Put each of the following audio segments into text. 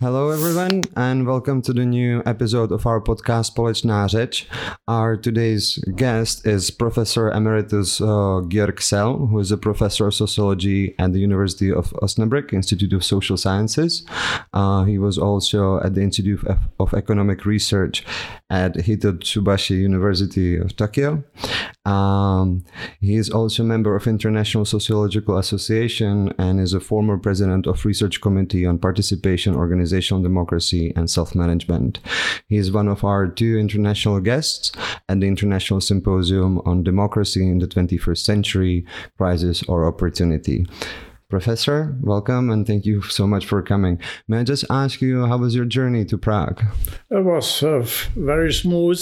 Hello, everyone, and welcome to the new episode of our podcast Společná řeč. Our today's guest is Professor Emeritus uh, Georg Széll, who is a professor of sociology at the University of Osnabrück Institute of Social Sciences. Uh, he was also at the Institute of, of Economic Research at Hitotsubashi University of Tokyo. Um, he is also a member of International Sociological Association and is a former president of Research Committee on Participation, Organizational Democracy, and Self-Management. He is one of our two international guests at the International Symposium on Democracy in the 21st Century, Crisis or Opportunity. Professor, welcome and thank you so much for coming. May I just ask you, how was your journey to Prague? It was uh, very smooth,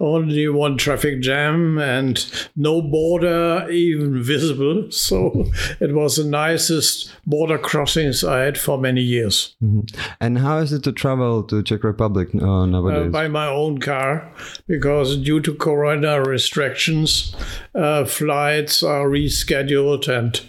only one traffic jam and no border even visible. So it was the nicest border crossings I had for many years. Mm-hmm. And how is it to travel to Czech Republic uh, nowadays? Uh, by my own car, because due to corona restrictions, uh, flights are rescheduled and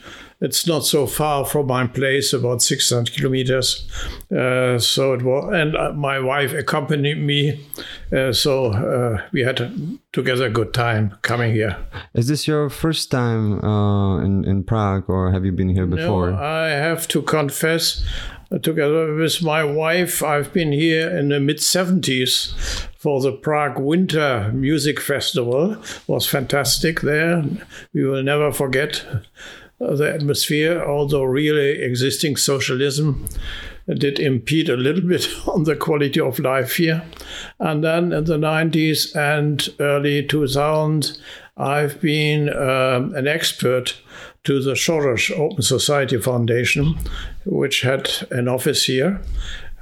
it's not so far from my place, about 600 kilometers. Uh, so it was, and uh, my wife accompanied me. Uh, so uh, we had together a good time coming here. Is this your first time uh, in, in Prague, or have you been here before? No, I have to confess, uh, together with my wife, I've been here in the mid 70s for the Prague Winter Music Festival. It was fantastic there. We will never forget the atmosphere, although really existing socialism did impede a little bit on the quality of life here. And then in the 90s and early 2000s, I've been um, an expert to the Soros Open Society Foundation, which had an office here.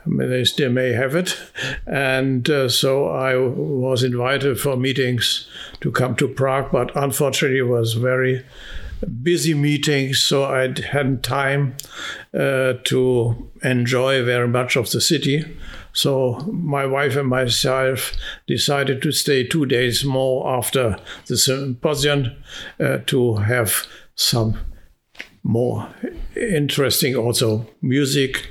I mean, They still may have it. And uh, so I was invited for meetings to come to Prague, but unfortunately was very busy meetings, so I hadn't time uh, to enjoy very much of the city. So my wife and myself decided to stay two days more after the symposium uh, to have some more interesting also music,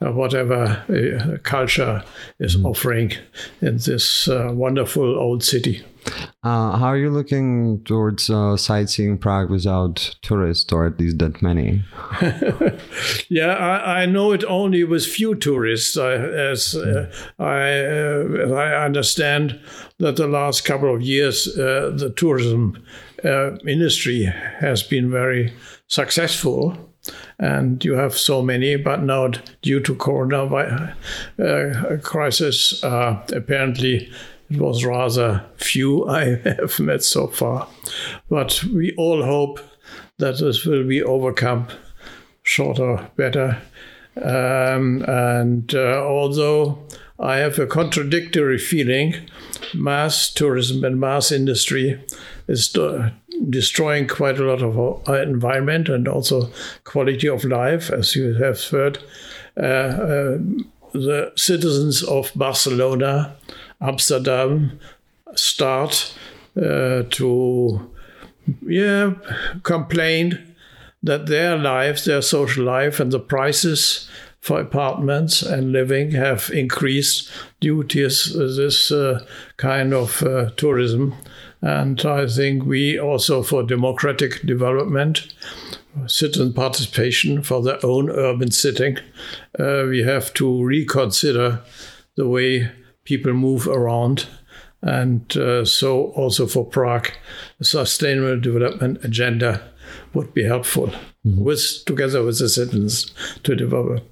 uh, whatever uh, culture is mm. offering in this uh, wonderful old city. Uh, how are you looking towards uh, sightseeing Prague without tourists, or at least that many? yeah, I, I, know it only with few tourists. I, as uh, I, uh, I understand that the last couple of years, uh, the tourism uh, industry has been very successful and you have so many, but now due to corona uh, crisis, uh, apparently it was rather few I have met so far. But we all hope that this will be overcome shorter, better. Um, and uh, although I have a contradictory feeling, mass tourism and mass industry is destroying quite a lot of our environment and also quality of life, as you have heard. Uh, uh, the citizens of Barcelona Amsterdam start uh, to yeah complain that their life, their social life, and the prices for apartments and living have increased due to this, this uh, kind of uh, tourism. And I think we also, for democratic development, citizen participation for their own urban sitting, uh, we have to reconsider the way people move around. And uh, so, also for Prague, a sustainable development agenda would be helpful mm-hmm. with together with the citizens to develop.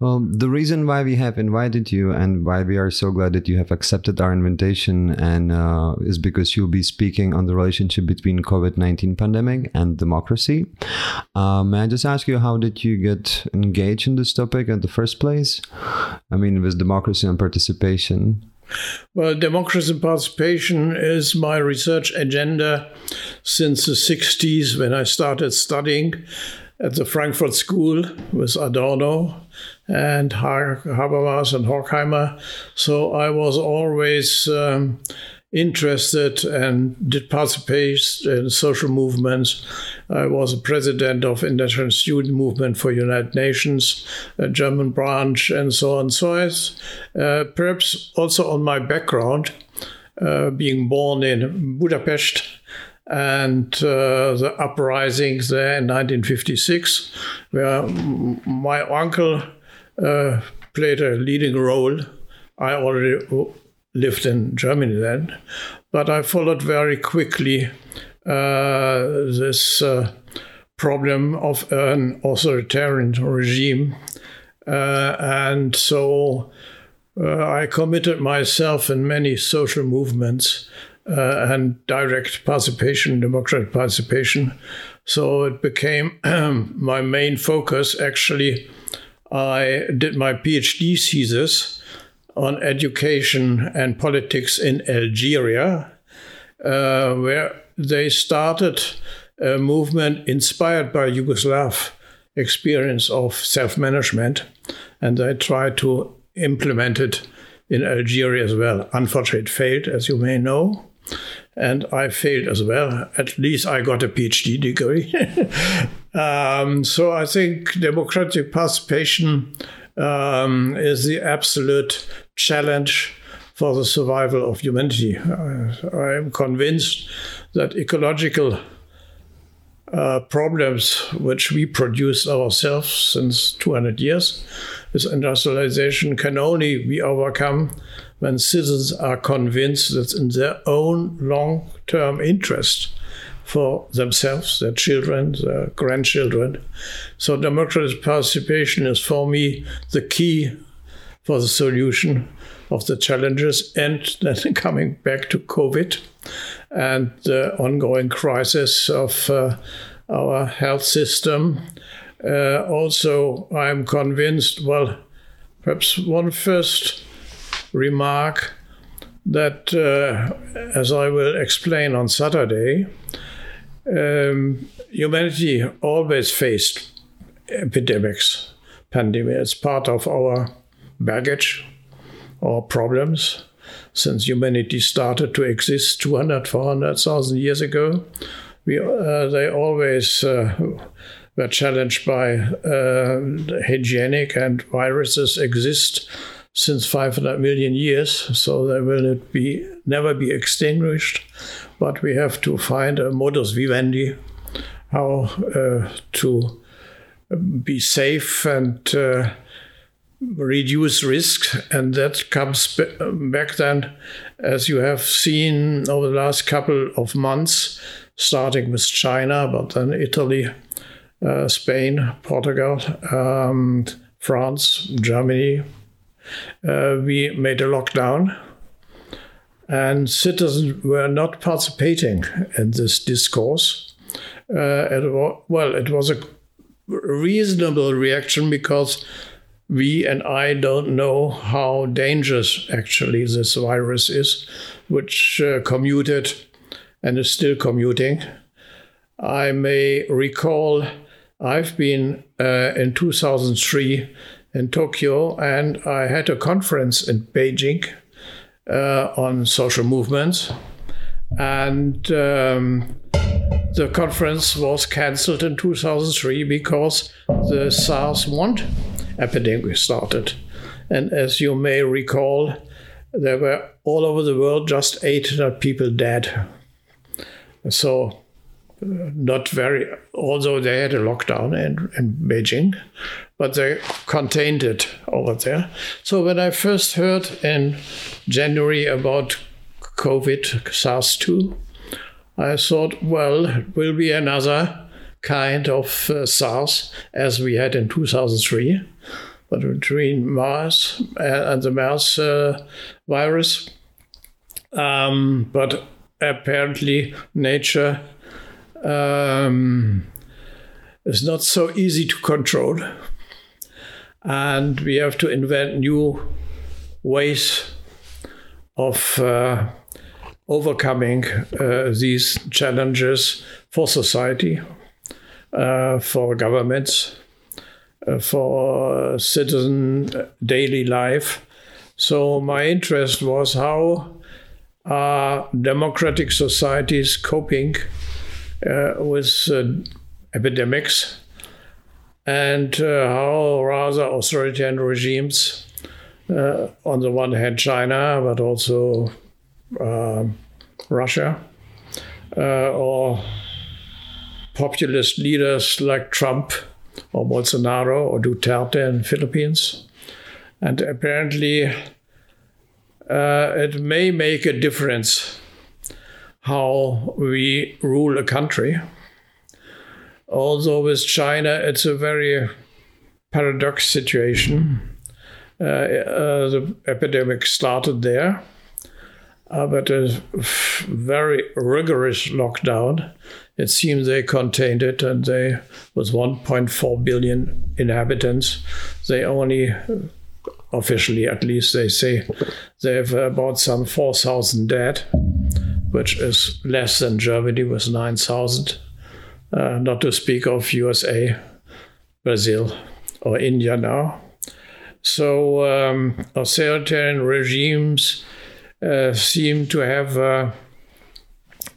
Well, the reason why we have invited you and why we are so glad that you have accepted our invitation and uh, is because you'll be speaking on the relationship between COVID-19 pandemic and democracy. Uh, may I just ask you, how did you get engaged in this topic in the first place? I mean, with democracy and participation. Well, democracy and participation is my research agenda since the 60s when I started studying at the Frankfurt School with Adorno and Habermas and Horkheimer. So I was always um, interested and did participate in social movements. I was a president of International Student Movement for United Nations, a German branch, and so on. So I, uh, perhaps also on my background, uh, being born in Budapest and uh, the uprisings there in 1956, where my uncle uh, played a leading role. I already lived in Germany then, but I followed very quickly uh, this uh, problem of an authoritarian regime. Uh, and so uh, I committed myself in many social movements uh, and direct participation, democratic participation. So it became my main focus. Actually, I did my PhD thesis on education and politics in Algeria, uh, where they started a movement inspired by Yugoslav experience of self-management, and they tried to implement it in Algeria as well. Unfortunately, it failed, as you may know. And I failed as well. At least I got a PhD degree. um, so I think democratic participation um, is the absolute challenge for the survival of humanity. I am convinced that ecological uh, problems which we produce ourselves since 200 years with industrialization can only be overcome when citizens are convinced that in their own long term interest for themselves, their children, their grandchildren. So, democratic participation is for me the key for the solution of the challenges. And then coming back to COVID and the ongoing crisis of uh, our health system. Uh, also, I'm convinced, well, perhaps one first remark that, uh, as I will explain on Saturday, um, humanity always faced epidemics, pandemics. It's part of our baggage or problems since humanity started to exist 200, 400,000 years ago. We, uh, they always uh, were challenged by uh, hygienic and viruses exist since 500 million years, so they will not be never be extinguished. But we have to find a modus vivendi, how uh, to be safe and uh, reduce risk, and that comes back then, as you have seen over the last couple of months, starting with China, but then Italy, uh, Spain, Portugal, um, France, Germany. Uh, we made a lockdown, and citizens were not participating in this discourse. Uh, it was, well, it was a reasonable reaction because we and I don't know how dangerous actually this virus is, which uh, commuted and is still commuting. I may recall I've been uh, in 2003 in Tokyo and I had a conference in Beijing uh, on social movements. And um, the conference was cancelled in 2003 because the SARS 1 epidemic started. And as you may recall, there were all over the world just 800 people dead. So, uh, not very, although they had a lockdown in, in Beijing, but they contained it over there. So, when I first heard in January about COVID SARS 2, I thought, well, it will be another kind of uh, SARS as we had in 2003, but between MERS uh, and the MERS uh, virus. Um, but apparently, nature um, is not so easy to control. And we have to invent new ways of uh, overcoming uh, these challenges for society, for governments, uh, for citizen daily life. So my interest was how are democratic societies coping uh, with uh, epidemics and uh, how rather authoritarian regimes, uh, on the one hand China, but also Russia, uh, or populist leaders like Trump or Bolsonaro or Duterte in Philippines. And apparently, uh, it may make a difference how we rule a country. Although with China, it's a very paradox situation. Uh, uh, the epidemic started there, but a very rigorous lockdown. It seems they contained it, and they, with 1.4 billion inhabitants, they only officially at least they say they have about some 4,000 dead, which is less than Germany with 9,000, uh, not to speak of USA, Brazil, or India now. So um, authoritarian regimes uh, seem to have uh,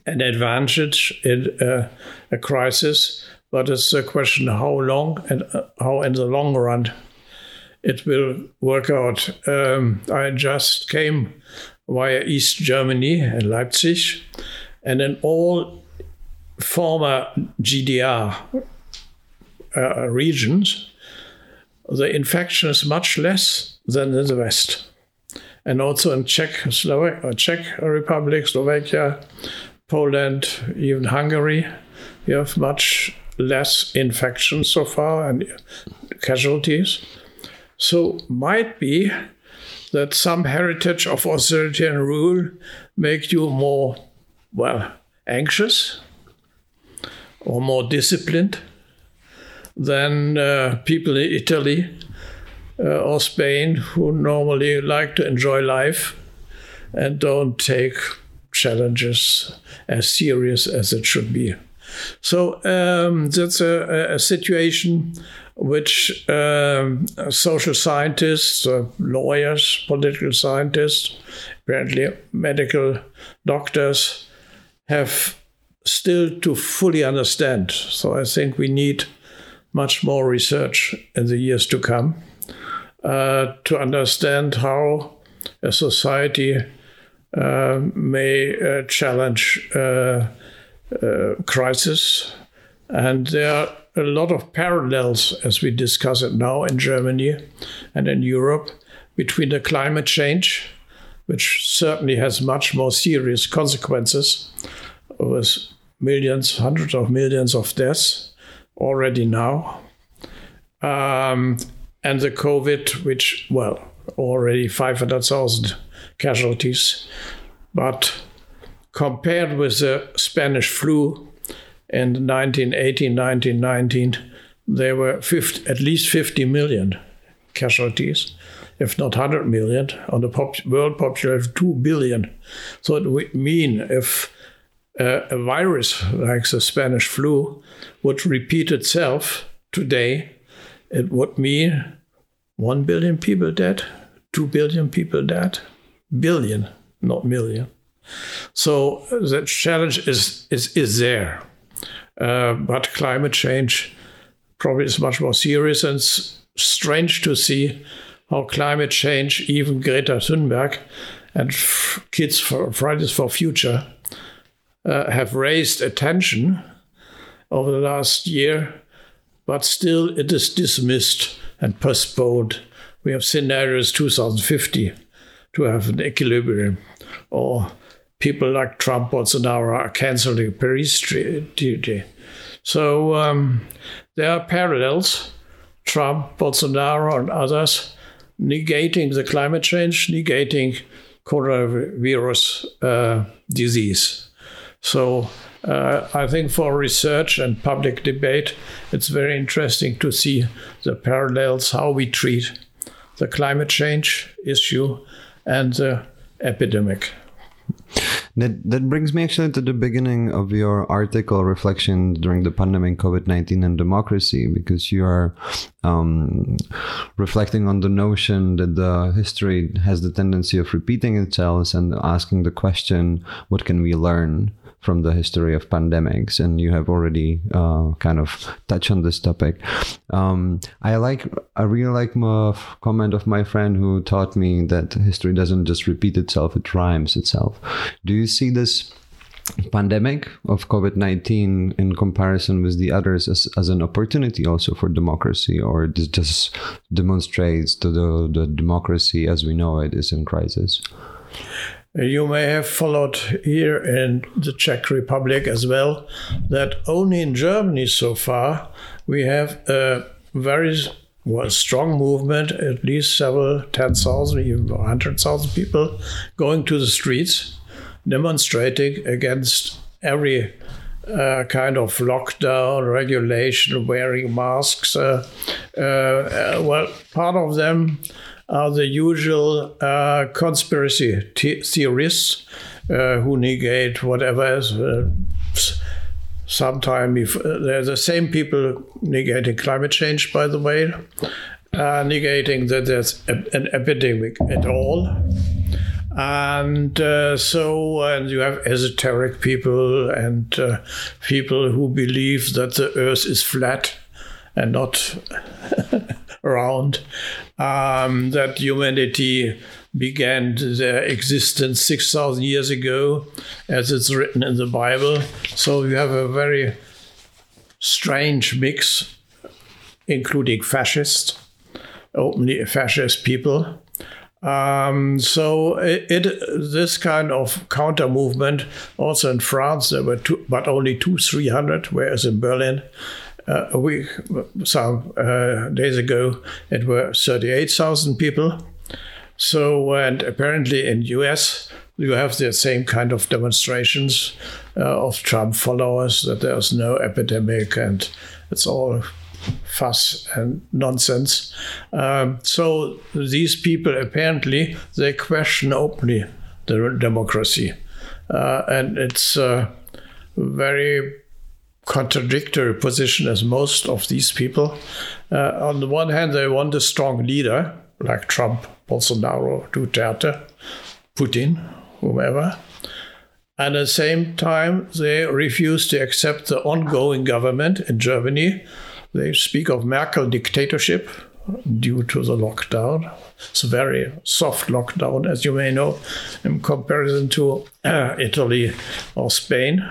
an advantage in uh, a crisis, but it's a question how long and uh, how in the long run it will work out. Um, I just came via East Germany and Leipzig, and in all former GDR uh, regions, the infection is much less than in the West. And also in Czech, Slovak, uh, Czech Republic, Slovakia, Poland, even Hungary, you have much less infection so far and casualties. So might be that some heritage of authoritarian rule make you more, well, anxious or more disciplined than uh, people in Italy uh, or Spain who normally like to enjoy life and don't take challenges as serious as it should be. So um, that's a, a, situation which um, social scientists, uh, lawyers, political scientists, apparently medical doctors have still to fully understand. So I think we need much more research in the years to come uh, to understand how a society uh, may uh, challenge uh, crisis. And there are a lot of parallels, as we discuss it now in Germany and in Europe, between the climate change, which certainly has much more serious consequences, with millions, hundreds of millions of deaths already now, um, and the COVID, which, well, already 500,000 casualties. But compared with the Spanish flu in 1918, 1919, there were 50, at least 50 million casualties, if not 100 million, on the pop- world population of 2 billion. So it would mean if uh, a virus like the Spanish flu would repeat itself today, it would mean 1 billion people dead, 2 billion people dead, billion, not million. So the challenge is, is, is there. Uh, but climate change probably is much more serious and strange to see how climate change, even Greta Thunberg and Kids for Fridays for Future, uh, have raised attention over the last year, but still it is dismissed and postponed. We have scenarios 2050 to have an equilibrium, or people like Trump, Bolsonaro are canceling Paris Treaty. So um, there are parallels. Trump, Bolsonaro, and others negating the climate change, negating coronavirus uh, disease. So uh, I think for research and public debate, it's very interesting to see the parallels, how we treat the climate change issue and the epidemic. That that brings me actually to the beginning of your article, reflection during the pandemic, COVID nineteen, and democracy, because you are um, reflecting on the notion that the history has the tendency of repeating itself and asking the question, what can we learn? From the history of pandemics, and you have already uh, kind of touched on this topic. Um, I like, I really like my comment of my friend who taught me that history doesn't just repeat itself; it rhymes itself. Do you see this? pandemic of covid-19 in comparison with the others as, as an opportunity also for democracy or this just demonstrates that the, the democracy as we know it is in crisis you may have followed here in the Czech Republic as well that only in Germany so far we have a very well, strong movement, at least several 10,000, even 100,000 people going to the streets demonstrating against every uh, kind of lockdown, regulation, wearing masks. Uh, uh, uh well, part of them are the usual uh, conspiracy theorists uh, who negate whatever is. Uh, sometime if, uh, they're the same people negating climate change, by the way, uh, negating that there's a, an epidemic at all. And uh, so, and you have esoteric people and people who believe that the earth is flat and not around um, that humanity began their existence 6,000 years ago, as it's written in the Bible. So you have a very strange mix, including fascist, openly fascist people. Um, so it, it, this kind of counter movement also in France there were two, but only two three hundred, whereas in Berlin uh, a week, some uh, days ago, it were 38,000 people. So, and apparently in US, you have the same kind of demonstrations uh, of Trump followers that there's no epidemic and it's all fuss and nonsense. Um, so these people apparently they question openly the democracy, uh, and it's uh, very contradictory position as most of these people. Uh, on the one hand, they want a strong leader like Trump, Bolsonaro, Duterte, Putin, whomever. And at the same time, they refuse to accept the ongoing government in Germany. They speak of Merkel dictatorship due to the lockdown. It's a very soft lockdown, as you may know, in comparison to uh, Italy or Spain.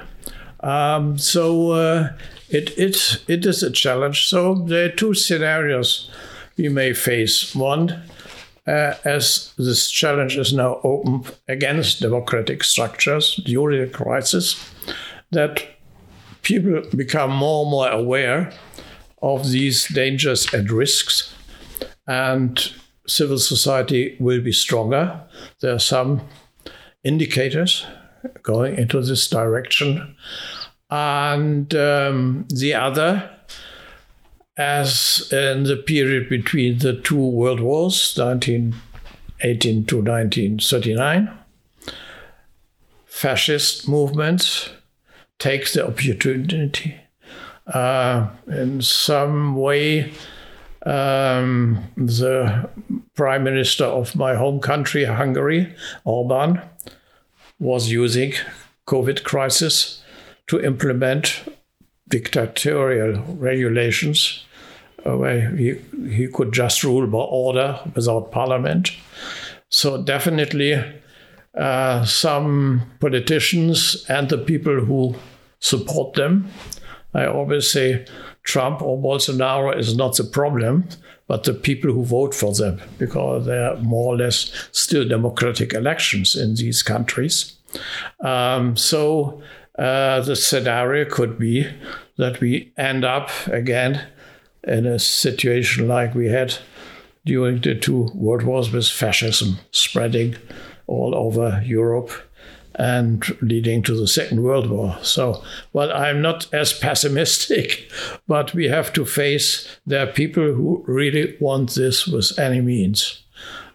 Um, so uh, it, it, it is a challenge. So there are two scenarios we may face. One, uh, as this challenge is now open against democratic structures during the crisis, that people become more and more aware of these dangers and risks, and civil society will be stronger. There are some indicators going into this direction. And um, the other, as in the period between the two world wars, 1918 to 1939, fascist movements take the opportunity uh, in some way. Um, the prime minister of my home country, Hungary, Orban, was using COVID crisis to implement dictatorial regulations uh, where he, he could just rule by order without parliament. So definitely uh, some politicians and the people who support them. I always say Trump or Bolsonaro is not the problem, but the people who vote for them, because there are more or less still democratic elections in these countries. Um, so uh, the scenario could be that we end up again in a situation like we had during the two world wars with fascism spreading all over Europe and leading to the Second World War. So, well, I'm not as pessimistic, but we have to face there are people who really want this with any means.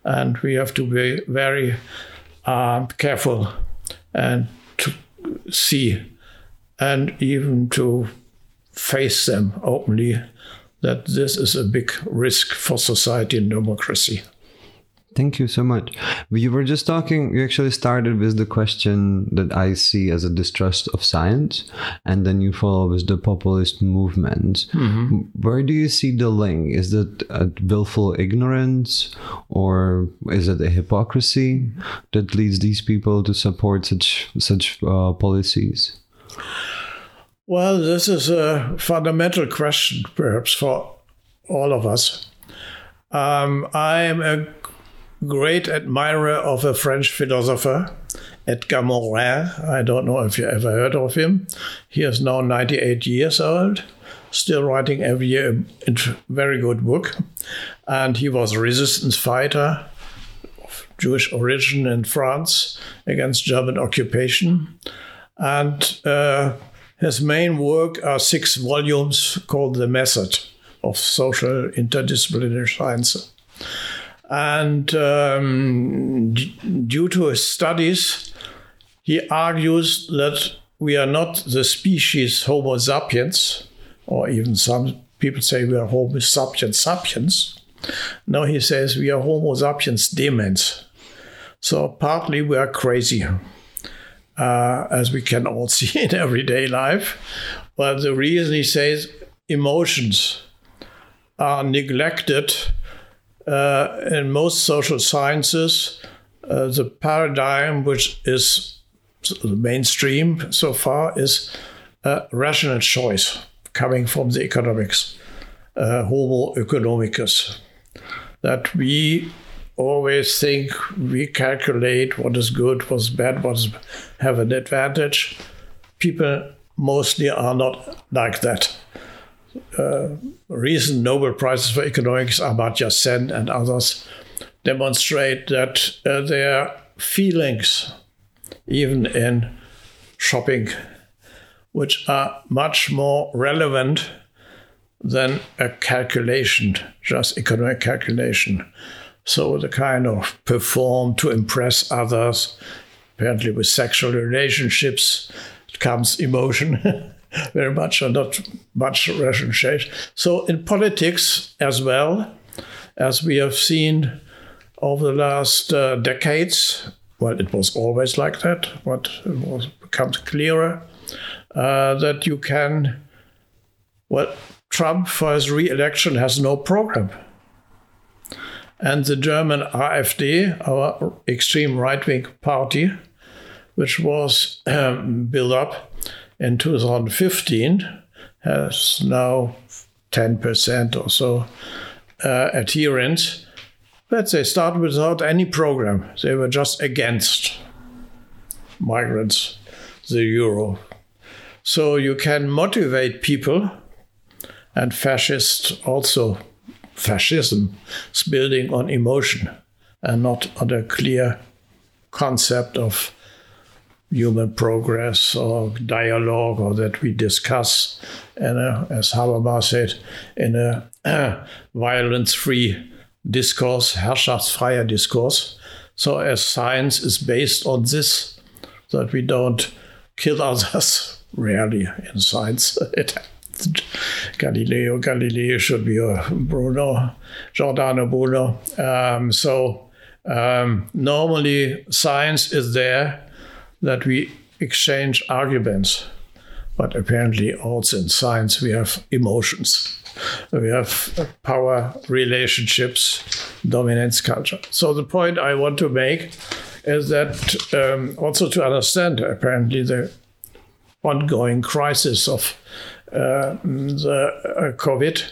And we have to be very uh, careful and see and even to face them openly that this is a big risk for society and democracy. Thank you so much. You were just talking, you actually started with the question that I see as a distrust of science, and then you follow with the populist movement. Mm-hmm. Where do you see the link? Is it a willful ignorance, or is it a hypocrisy that leads these people to support such such uh, policies? Well, this is a fundamental question, perhaps, for all of us. Um, I am a great admirer of a French philosopher, Edgar Morin. I don't know if you ever heard of him. He is now 98 years old, still writing every year a very good book. And he was a resistance fighter of Jewish origin in France against German occupation. And uh, his main work are six volumes called The Method of Social Interdisciplinary Science. And um, d- due to his studies, he argues that we are not the species Homo sapiens, or even some people say we are Homo sapiens sapiens. No, he says we are Homo sapiens demens. So partly we are crazy, uh, as we can all see in everyday life. But the reason he says emotions are neglected uh, in most social sciences, uh, the paradigm which is the mainstream so far is a rational choice coming from the economics, uh, Homo economicus, that we always think we calculate what is good, what's bad, what's have an advantage. People mostly are not like that uh, recent Nobel Prizes for Economics, Amartya Sen and others, demonstrate that uh, their feelings, even in shopping, which are much more relevant than a calculation, just economic calculation. So the kind of perform to impress others, apparently with sexual relationships, comes emotion. very much, or not much Russian shades. So in politics as well, as we have seen over the last uh, decades, well, it was always like that, but it was becomes clearer uh, that you can, well, Trump for his re-election has no program. And the German AfD, our extreme right-wing party, which was um, built up in 2015 has now 10% or so uh, adherents, but they started without any program. They were just against migrants, the euro. So you can motivate people, and fascists also, fascism is building on emotion and not on a clear concept of human progress or dialogue or that we discuss, and as Habermas said, in a violence-free discourse, herrschaftsfreier discourse. So as science is based on this, that we don't kill others, rarely in science. Galileo Galilei should be a Bruno, Giordano Bruno. Um, so um, normally science is there that we exchange arguments. But apparently, also in science, we have emotions. We have power relationships, dominance culture. So, the point I want to make is that um, also to understand apparently the ongoing crisis of uh, the uh, COVID,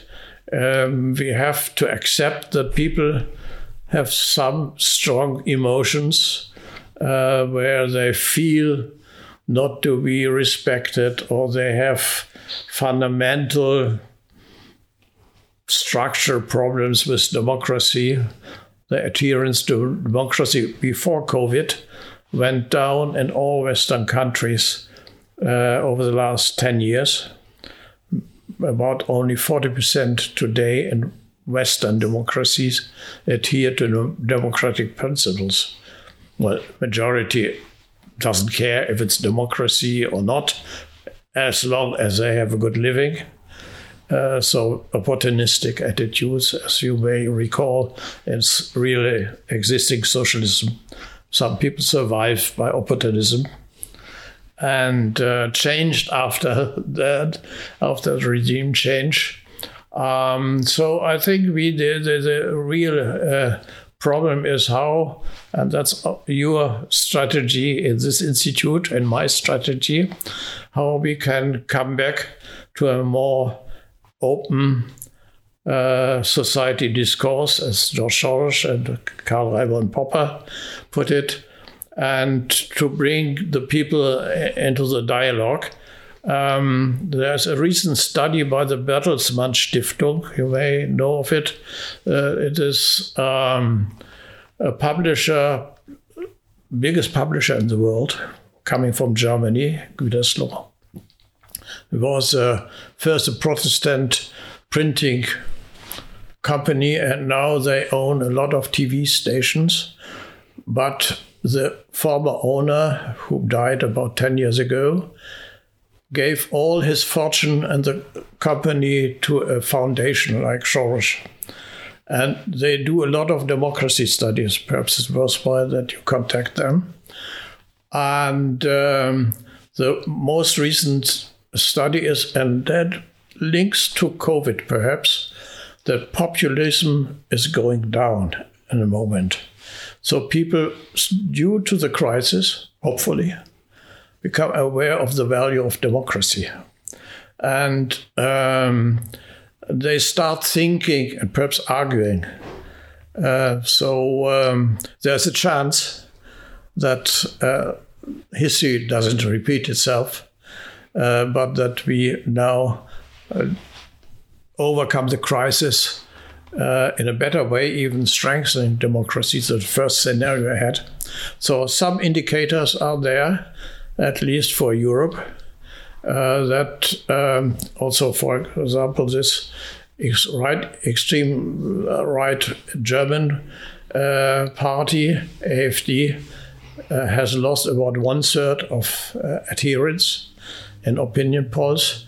um, we have to accept that people have some strong emotions uh, where they feel not to be respected or they have fundamental structure problems with democracy. The adherence to democracy before COVID went down in all Western countries uh, over the last 10 years. About only 40% today in Western democracies adhere to democratic principles well, majority doesn't care if it's democracy or not, as long as they have a good living. Uh, so opportunistic attitudes, as you may recall, it's really existing socialism. Some people survive by opportunism and uh, changed after that, after the regime change. Um, so I think we did the, the real uh, problem is how, and that's your strategy in this institute and my strategy, how we can come back to a more open uh, society discourse, as George Soros and Karl Raimund Popper put it, and to bring the people into the dialogue. Um, there's a recent study by the Bertelsmann Stiftung, you may know of it. Uh, it is um, a publisher, biggest publisher in the world, coming from Germany, Gütersloh. It was uh, first a Protestant printing company, and now they own a lot of TV stations. But the former owner, who died about 10 years ago, gave all his fortune and the company to a foundation like Soros. And they do a lot of democracy studies. Perhaps it's worthwhile that you contact them. And um, the most recent study is, and that links to COVID perhaps, that populism is going down in a moment. So people, due to the crisis, hopefully, become aware of the value of democracy. And um, they start thinking and perhaps arguing. Uh, so um, there's a chance that uh, history doesn't repeat itself, uh, but that we now uh, overcome the crisis uh, in a better way, even strengthening democracy. The first scenario ahead. So some indicators are there, at least for Europe, uh, that um, also, for example, this ex- right extreme uh, right German uh, party AFD uh, has lost about one third of uh, adherents in opinion polls.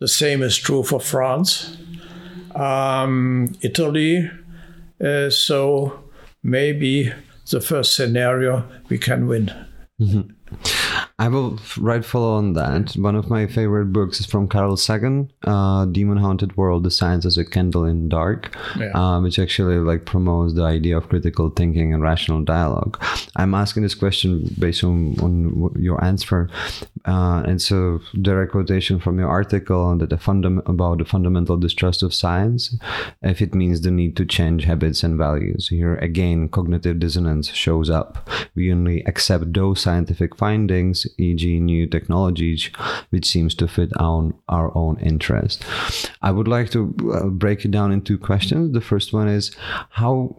The same is true for France um, Italy. Uh, so maybe the first scenario we can win. Mm-hmm. I will right follow on that. One of my favorite books is from Carl Sagan, uh, "Demon Haunted World: The Science as a Candle in Dark," yeah. uh, which actually like promotes the idea of critical thinking and rational dialogue. I'm asking this question based on, on your answer, uh, and so direct quotation from your article that the fundam- about the fundamental distrust of science, if it means the need to change habits and values. Here again, cognitive dissonance shows up. We only accept those scientific findings e.g., new technologies, which seems to fit on our own interest. I would like to uh, break it down into questions. The first one is how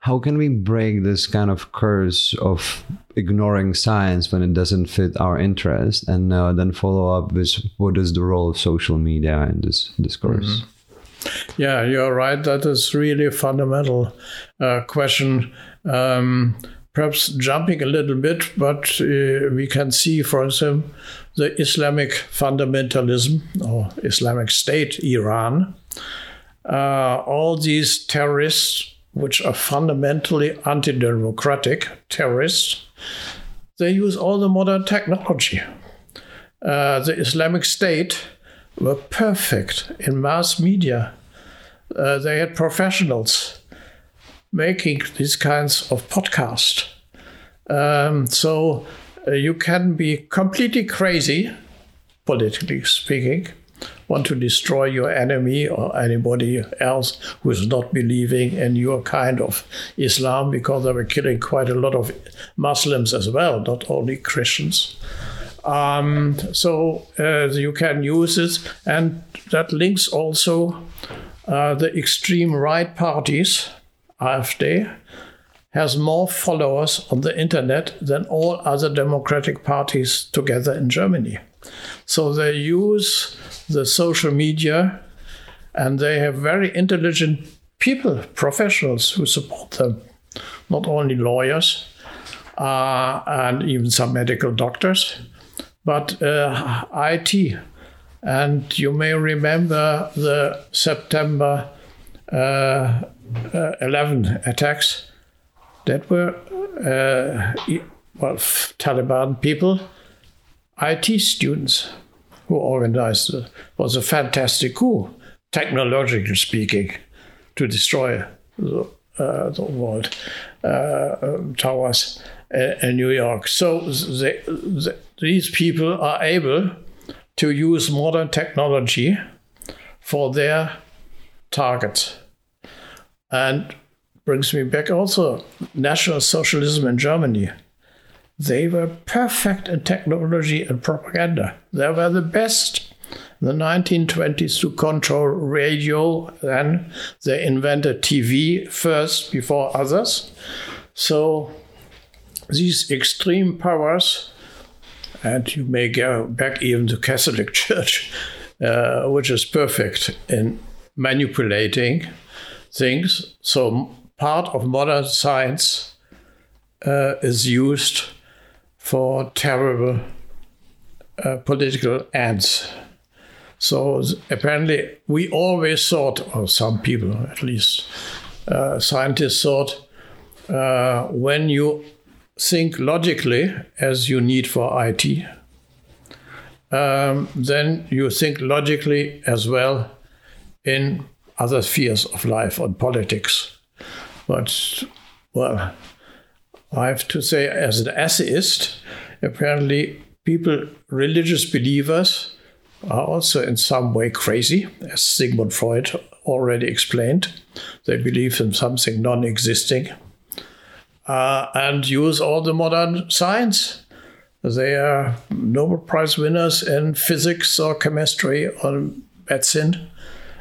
how can we break this kind of curse of ignoring science when it doesn't fit our interest, and uh, then follow up with what is the role of social media in this discourse. Mm-hmm. Yeah, you're right. That is really a fundamental uh, question. Um, perhaps jumping a little bit, but uh, we can see, for example, the Islamic fundamentalism or Islamic State, Iran. Uh, all these terrorists, which are fundamentally anti democratic terrorists, they use all the modern technology. Uh, the Islamic State were perfect in mass media. Uh, they had professionals making these kinds of podcasts. Um, so uh, you can be completely crazy, politically speaking, want to destroy your enemy or anybody else who is not believing in your kind of Islam, because they were killing quite a lot of Muslims as well, not only Christians. Um, so uh, you can use it, and that links also uh, the extreme right parties AfD, has more followers on the internet than all other democratic parties together in Germany. So they use the social media and they have very intelligent people, professionals who support them, not only lawyers. uh, and even some medical doctors, but uh, IT. And you may remember the September uh, 11 attacks that were, well, Taliban people, IT students who organized it. it was a fantastic coup, technologically speaking, to destroy the, uh, the world uh, um, towers in New York. So they, they, these people are able to use modern technology for their targets. And brings me back also National Socialism in Germany. They were perfect in technology and propaganda. They were the best in the 1920s to control radio. Then they invented TV first before others. So these extreme powers, and you may go back even to Catholic Church, uh, which is perfect in manipulating things. So part of modern science uh, is used for terrible uh, political ends. So apparently, we always thought, or some people at least, uh, scientists thought, uh, when you think logically, as you need for IT, um, then you think logically as well in other spheres of life and politics. But, well, I have to say, as an atheist, apparently people, religious believers, are also in some way crazy, as Sigmund Freud already explained. They believe in something non existing uh, and use all the modern science. They are Nobel Prize winners in physics or chemistry or medicine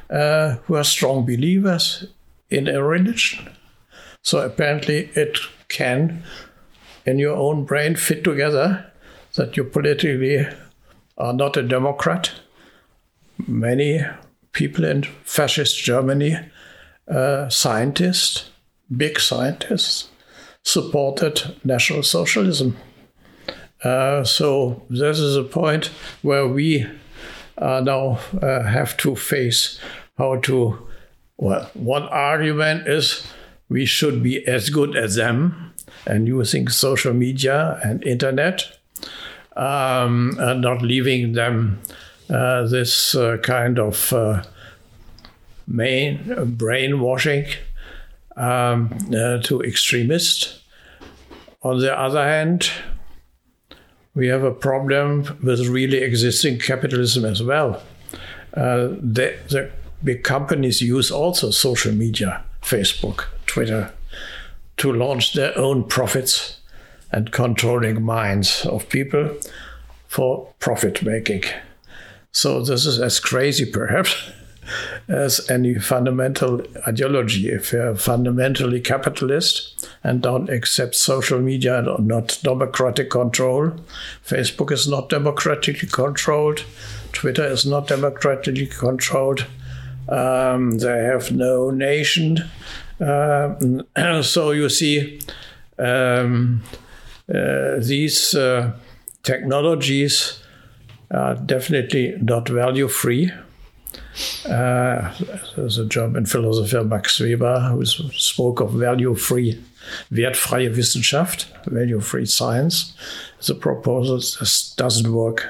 uh, who are strong believers in a religion. So apparently it can, in your own brain, fit together that you politically are not a Democrat. Many people in fascist Germany, uh, scientists, big scientists, supported National Socialism. Uh, so this is a point where we uh, now uh, have to face how to. Well, one argument is we should be as good as them and using social media and internet, um, and not leaving them uh, this uh, kind of uh, main brainwashing um, uh, to extremists. On the other hand, we have a problem with really existing capitalism as well. Uh, the, the big companies use also social media, Facebook, Twitter, to launch their own profits and controlling minds of people for profit making. So this is as crazy, perhaps, as any fundamental ideology. If you're fundamentally capitalist and don't accept social media and not democratic control, Facebook is not democratically controlled, Twitter is not democratically controlled. Um, they have no nation, uh, so you see, um, uh, these uh, technologies are definitely not value free. Uh, there's a German philosopher, Max Weber, who spoke of value free, wertfreie Wissenschaft, value free science. The proposal just doesn't work.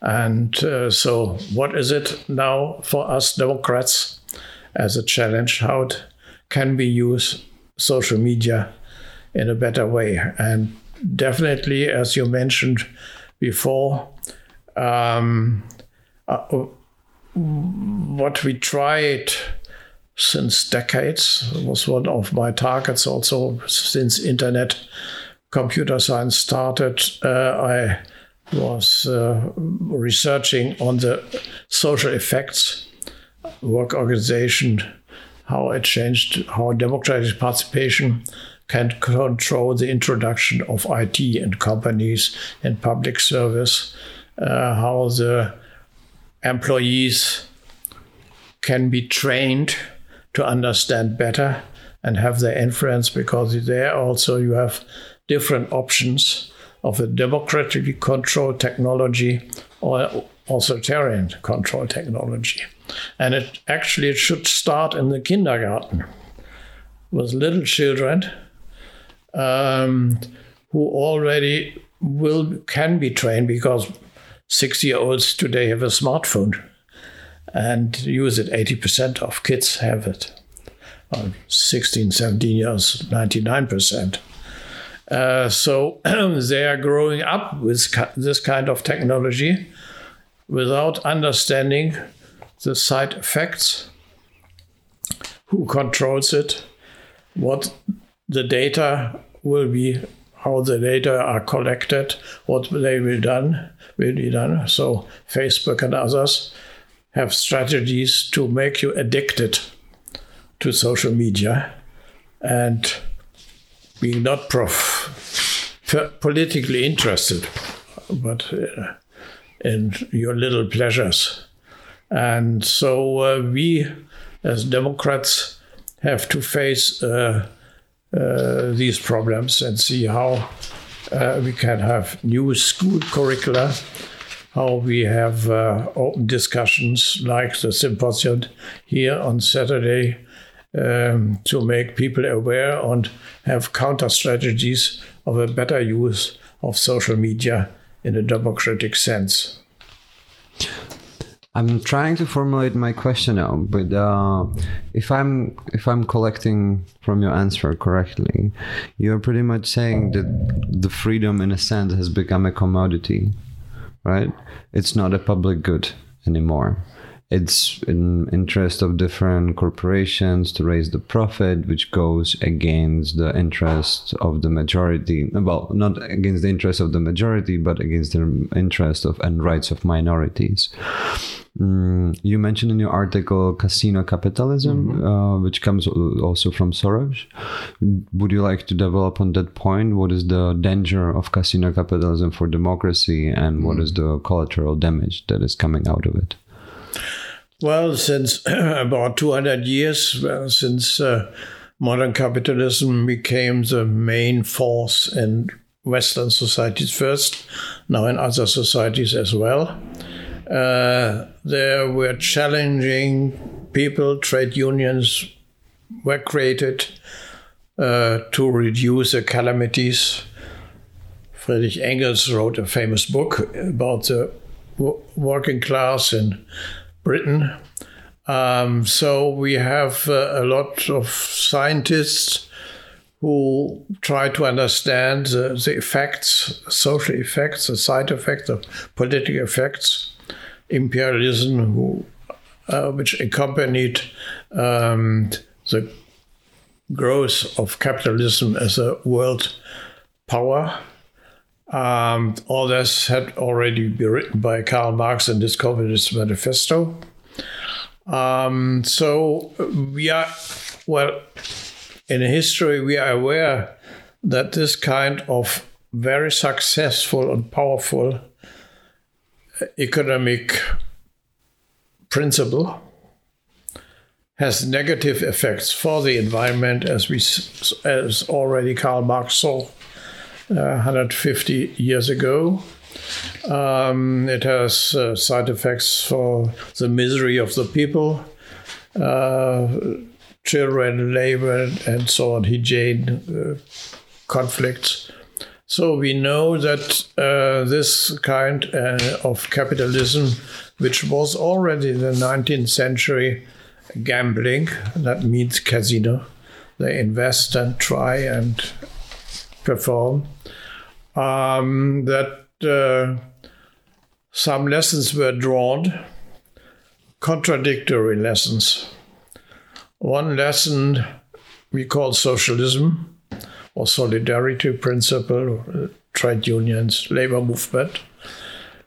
And uh, so, what is it now for us Democrats as a challenge? How can we use social media in a better way? And definitely, as you mentioned before, um, uh, what we tried since decades was one of my targets also. Since internet computer science started uh, i was uh, researching on the social effects work organization how it changed how democratic participation can control the introduction of IT in companies and public service, uh, how the employees can be trained to understand better and have their influence because there also you have different options of a democratically controlled technology or authoritarian control technology. And it actually it should start in the kindergarten with little children um, who already will can be trained because six year olds today have a smartphone and use it. 80% of kids have it. 16, 17 years, 99%. Uh, so they are growing up with this kind of technology without understanding the side effects, who controls it, what the data will be, how the data are collected, what they will done done. So Facebook and others have strategies to make you addicted to social media and being not prof- politically interested, but uh, in your little pleasures. And so uh, we, as Democrats, have to face uh, uh, these problems and see how uh, we can have new school curricula, how we have uh, open discussions like the symposium here on Saturday um, to make people aware and have counter strategies of a better use of social media in a democratic sense. I'm trying to formulate my question now, but uh, if I'm if I'm collecting from your answer correctly, you're pretty much saying that the freedom, in a sense, has become a commodity, right? It's not a public good anymore it's in interest of different corporations to raise the profit which goes against the interest of the majority well not against the interest of the majority but against the interest of and rights of minorities mm, you mentioned in your article casino capitalism mm-hmm. uh, which comes also from Soros would you like to develop on that point what is the danger of casino capitalism for democracy and mm-hmm. what is the collateral damage that is coming out of it well, since about 200 years, well, since uh, modern capitalism became the main force in Western societies first, now in other societies as well, uh, there were challenging people, trade unions were created uh, to reduce the calamities. Friedrich Engels wrote a famous book about the working class in Britain. Um, so we have uh, a lot of scientists who try to understand the, the effects, social effects, the side effects, the political effects, imperialism, who, uh, which accompanied um, the growth of capitalism as a world power. Um, all this had already been written by Karl Marx in his Communist Manifesto. Um, so we are, well, in history, we are aware that this kind of very successful and powerful economic principle has negative effects for the environment, as we as already Karl Marx saw 150 years ago. Um, it has uh, side effects for the misery of the people, uh, children, labor, and so on, hygiene, uh, conflicts. So we know that uh, this kind uh, of capitalism, which was already in the 19th century gambling, that means casino, they invest and try and perform, um, that uh, some lessons were drawn, contradictory lessons. One lesson we call socialism or solidarity principle, uh, trade unions, labor movement,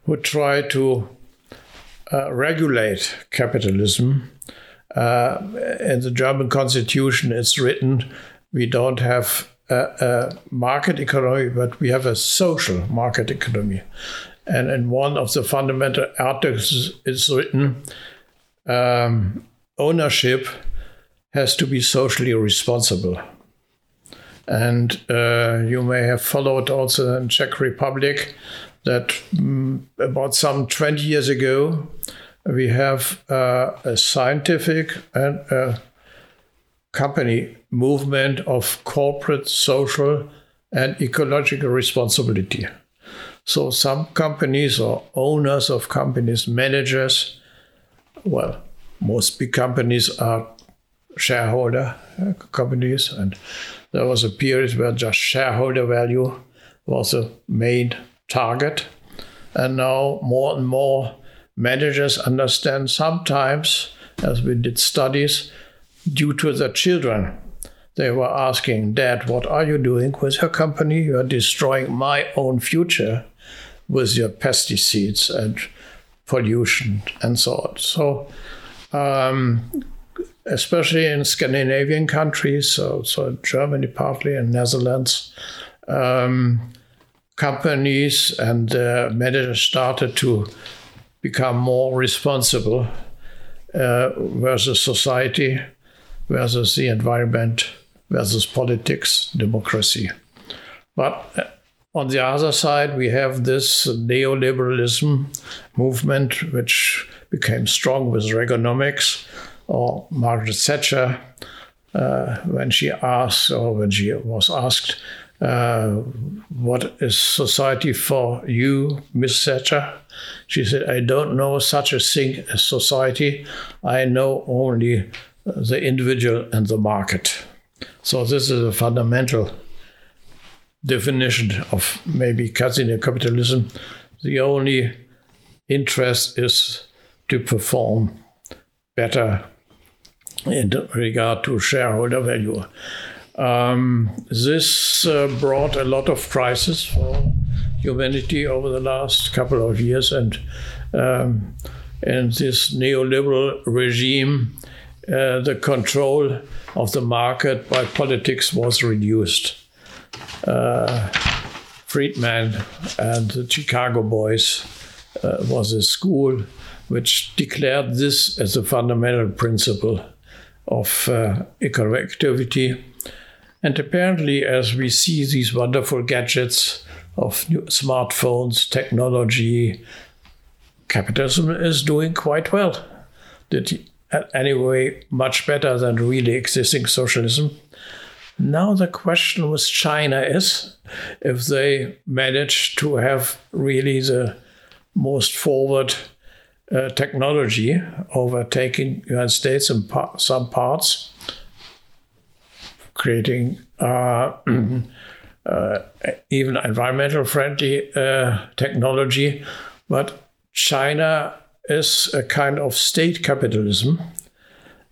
who try to uh, regulate capitalism. Uh, in the German constitution, it's written we don't have a, a market economy, but we have a social market economy. And in one of the fundamental articles is written um, ownership has to be socially responsible. And uh, you may have followed also in Czech Republic that um, about some 20 years ago, we have uh, a scientific and a company movement of corporate, social, and ecological responsibility. So some companies or owners of companies, managers, well, most big companies are shareholder uh, companies, and there was a period where just shareholder value was the main target. And now more and more managers understand sometimes, as we did studies, due to their children, they were asking, Dad, what are you doing with your company? You are destroying my own future with your pesticides and pollution and so on. So, um, especially in Scandinavian countries, so, so Germany partly and Netherlands, um, companies and uh, managers started to become more responsible uh, versus society, versus the environment, versus politics, democracy. But uh, on the other side, we have this neoliberalism movement, which became strong with Reaganomics, or Margaret Thatcher, uh, when she asked, or when she was asked, uh, what is society for you, Miss Thatcher? She said, I don't know such a thing as society. I know only the individual and the market. So, this is a fundamental definition of maybe casino capitalism. The only interest is to perform better in regard to shareholder value. Um, this uh, brought a lot of crisis for humanity over the last couple of years, and um, in this neoliberal regime, uh, the control of the market by politics was reduced. Uh, Friedman and the Chicago Boys uh, was a school which declared this as a fundamental principle of uh, economic activity and apparently, as we see these wonderful gadgets of smartphones, technology, capitalism is doing quite well. Did anyway much better than really existing socialism. Now the question with China is if they manage to have really the most forward uh, technology overtaking United States in pa- some parts, creating uh, uh, even environmental friendly uh, technology. But China is a kind of state capitalism.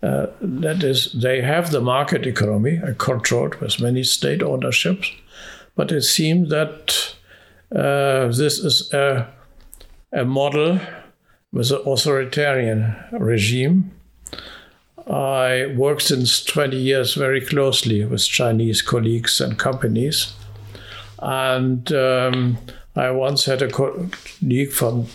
Uh, that is, they have the market economy controlled with many state ownerships, but it seems that uh, this is a, a model with an authoritarian regime I worked since 20 years very closely with Chinese colleagues and companies. And um, I once had a colleague from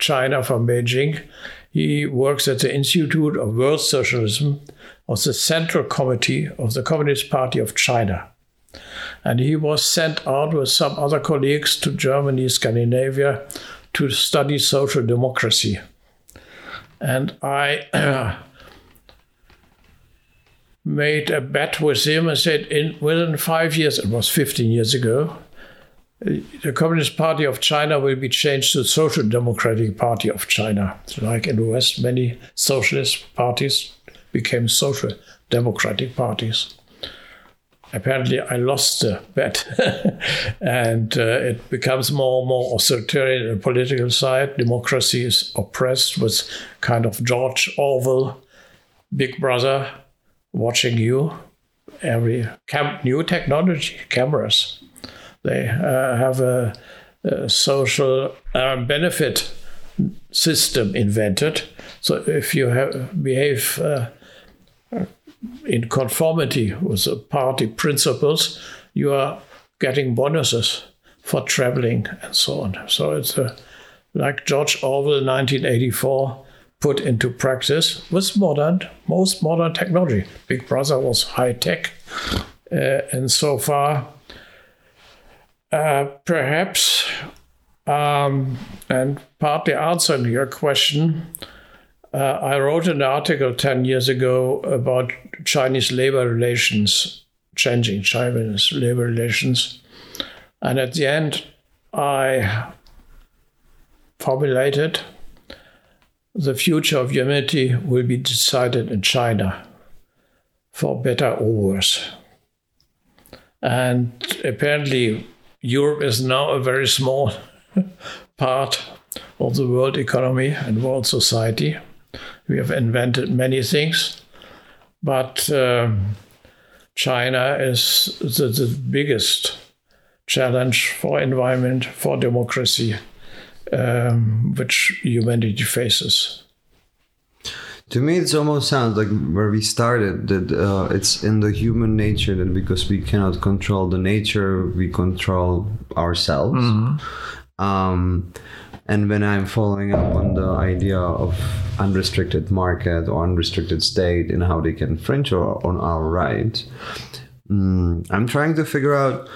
China, from Beijing. He works at the Institute of World Socialism of the Central Committee of the Communist Party of China. And he was sent out with some other colleagues to Germany, Scandinavia, to study social democracy. And I made a bet with him and said, in within five years, it was 15 years ago, the Communist Party of China will be changed to Social Democratic Party of China. Like in the West, many socialist parties became social democratic parties. Apparently, I lost the bet, and uh, it becomes more and more authoritarian on the political side. Democracy is oppressed with kind of George Orwell, Big Brother watching you. Every cam- new technology, cameras, they uh, have a, a social uh, benefit system invented. So if you have, behave uh, in conformity with the party principles, you are getting bonuses for traveling and so on. So it's uh, like George Orwell, 1984, put into practice with modern, most modern technology. Big Brother was high tech, uh, and so far, uh, perhaps, um, and partly answering your question, uh, I wrote an article 10 years ago about Chinese labor relations, changing Chinese labor relations. And at the end, I formulated the future of humanity will be decided in China, for better or worse. And apparently, Europe is now a very small part of the world economy and world society. We have invented many things, but um, China is the, the biggest challenge for environment, for democracy, um, which humanity faces. To me, it almost sounds like where we started that uh, it's in the human nature that because we cannot control the nature, we control ourselves. Mm-hmm. Um, and when I'm following up on the idea of unrestricted market or unrestricted state and how they can infringe on our rights, um, I'm trying to figure out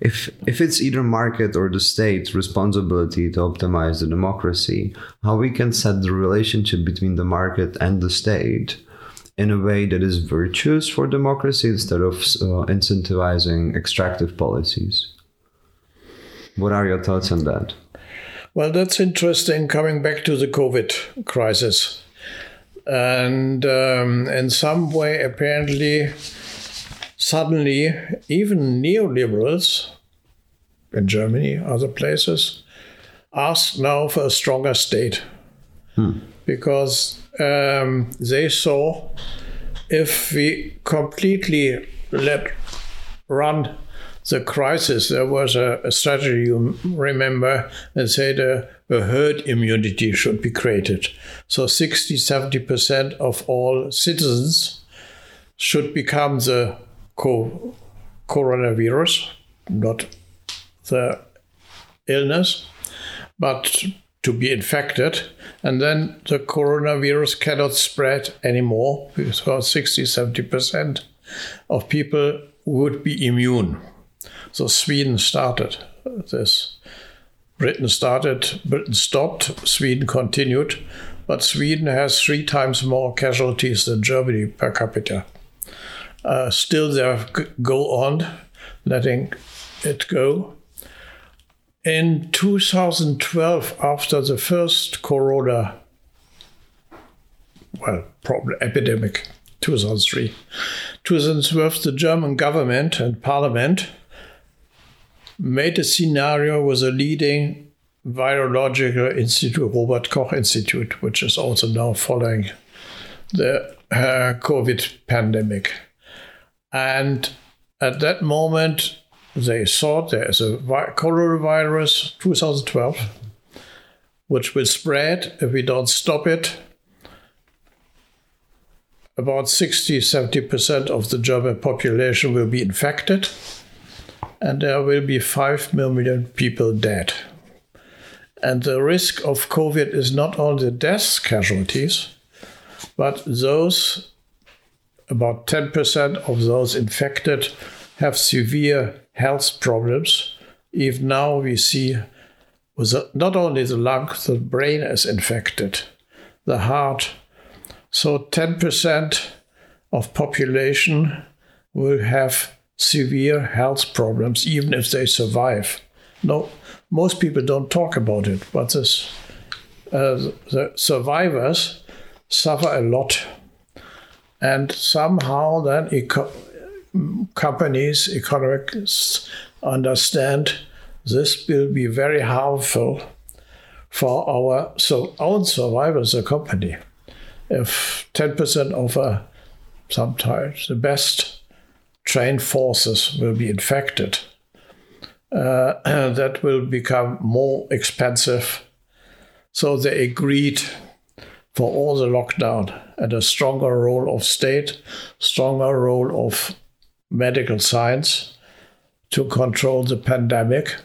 if if it's either market or the state's responsibility to optimize the democracy, how we can set the relationship between the market and the state in a way that is virtuous for democracy instead of uh, incentivizing extractive policies. What are your thoughts on that? Well, that's interesting. Coming back to the COVID crisis, and um, in some way, apparently suddenly even neoliberals in Germany, other places, ask now for a stronger state hmm. because um, they saw if we completely let run the crisis, there was a, a strategy, you remember, and said a, a herd immunity should be created. So 60, 70% of all citizens should become the co- coronavirus, not the illness, but to be infected. And then the coronavirus cannot spread anymore because 60 70% of people would be immune. So Sweden started this. Britain started, Britain stopped, Sweden continued, but Sweden has three times more casualties than Germany per capita uh, still they go on letting it go. In 2012, after the first corona, well, problem epidemic, 2003, 2012, the German government and parliament made a scenario with a leading virological institute, Robert Koch Institute, which is also now following the uh, COVID pandemic. And at that moment, they thought there's a coronavirus 2012, which will spread if we don't stop it. About 60 70% of the German population will be infected, and there will be 5 million people dead. And the risk of COVID is not only the death casualties, but those about 10% of those infected have severe health problems. Even now, we see with not only the lung, the brain is infected, the heart. So 10% of population will have severe health problems, even if they survive. No, most people don't talk about it, but this, uh, the survivors suffer a lot and somehow then eco- companies, economists understand this will be very harmful for our so own survival as a company. If 10% of a, sometimes the best trained forces will be infected, uh, that will become more expensive. So they agreed for all the lockdown and a stronger role of state, stronger role of medical science to control the pandemic.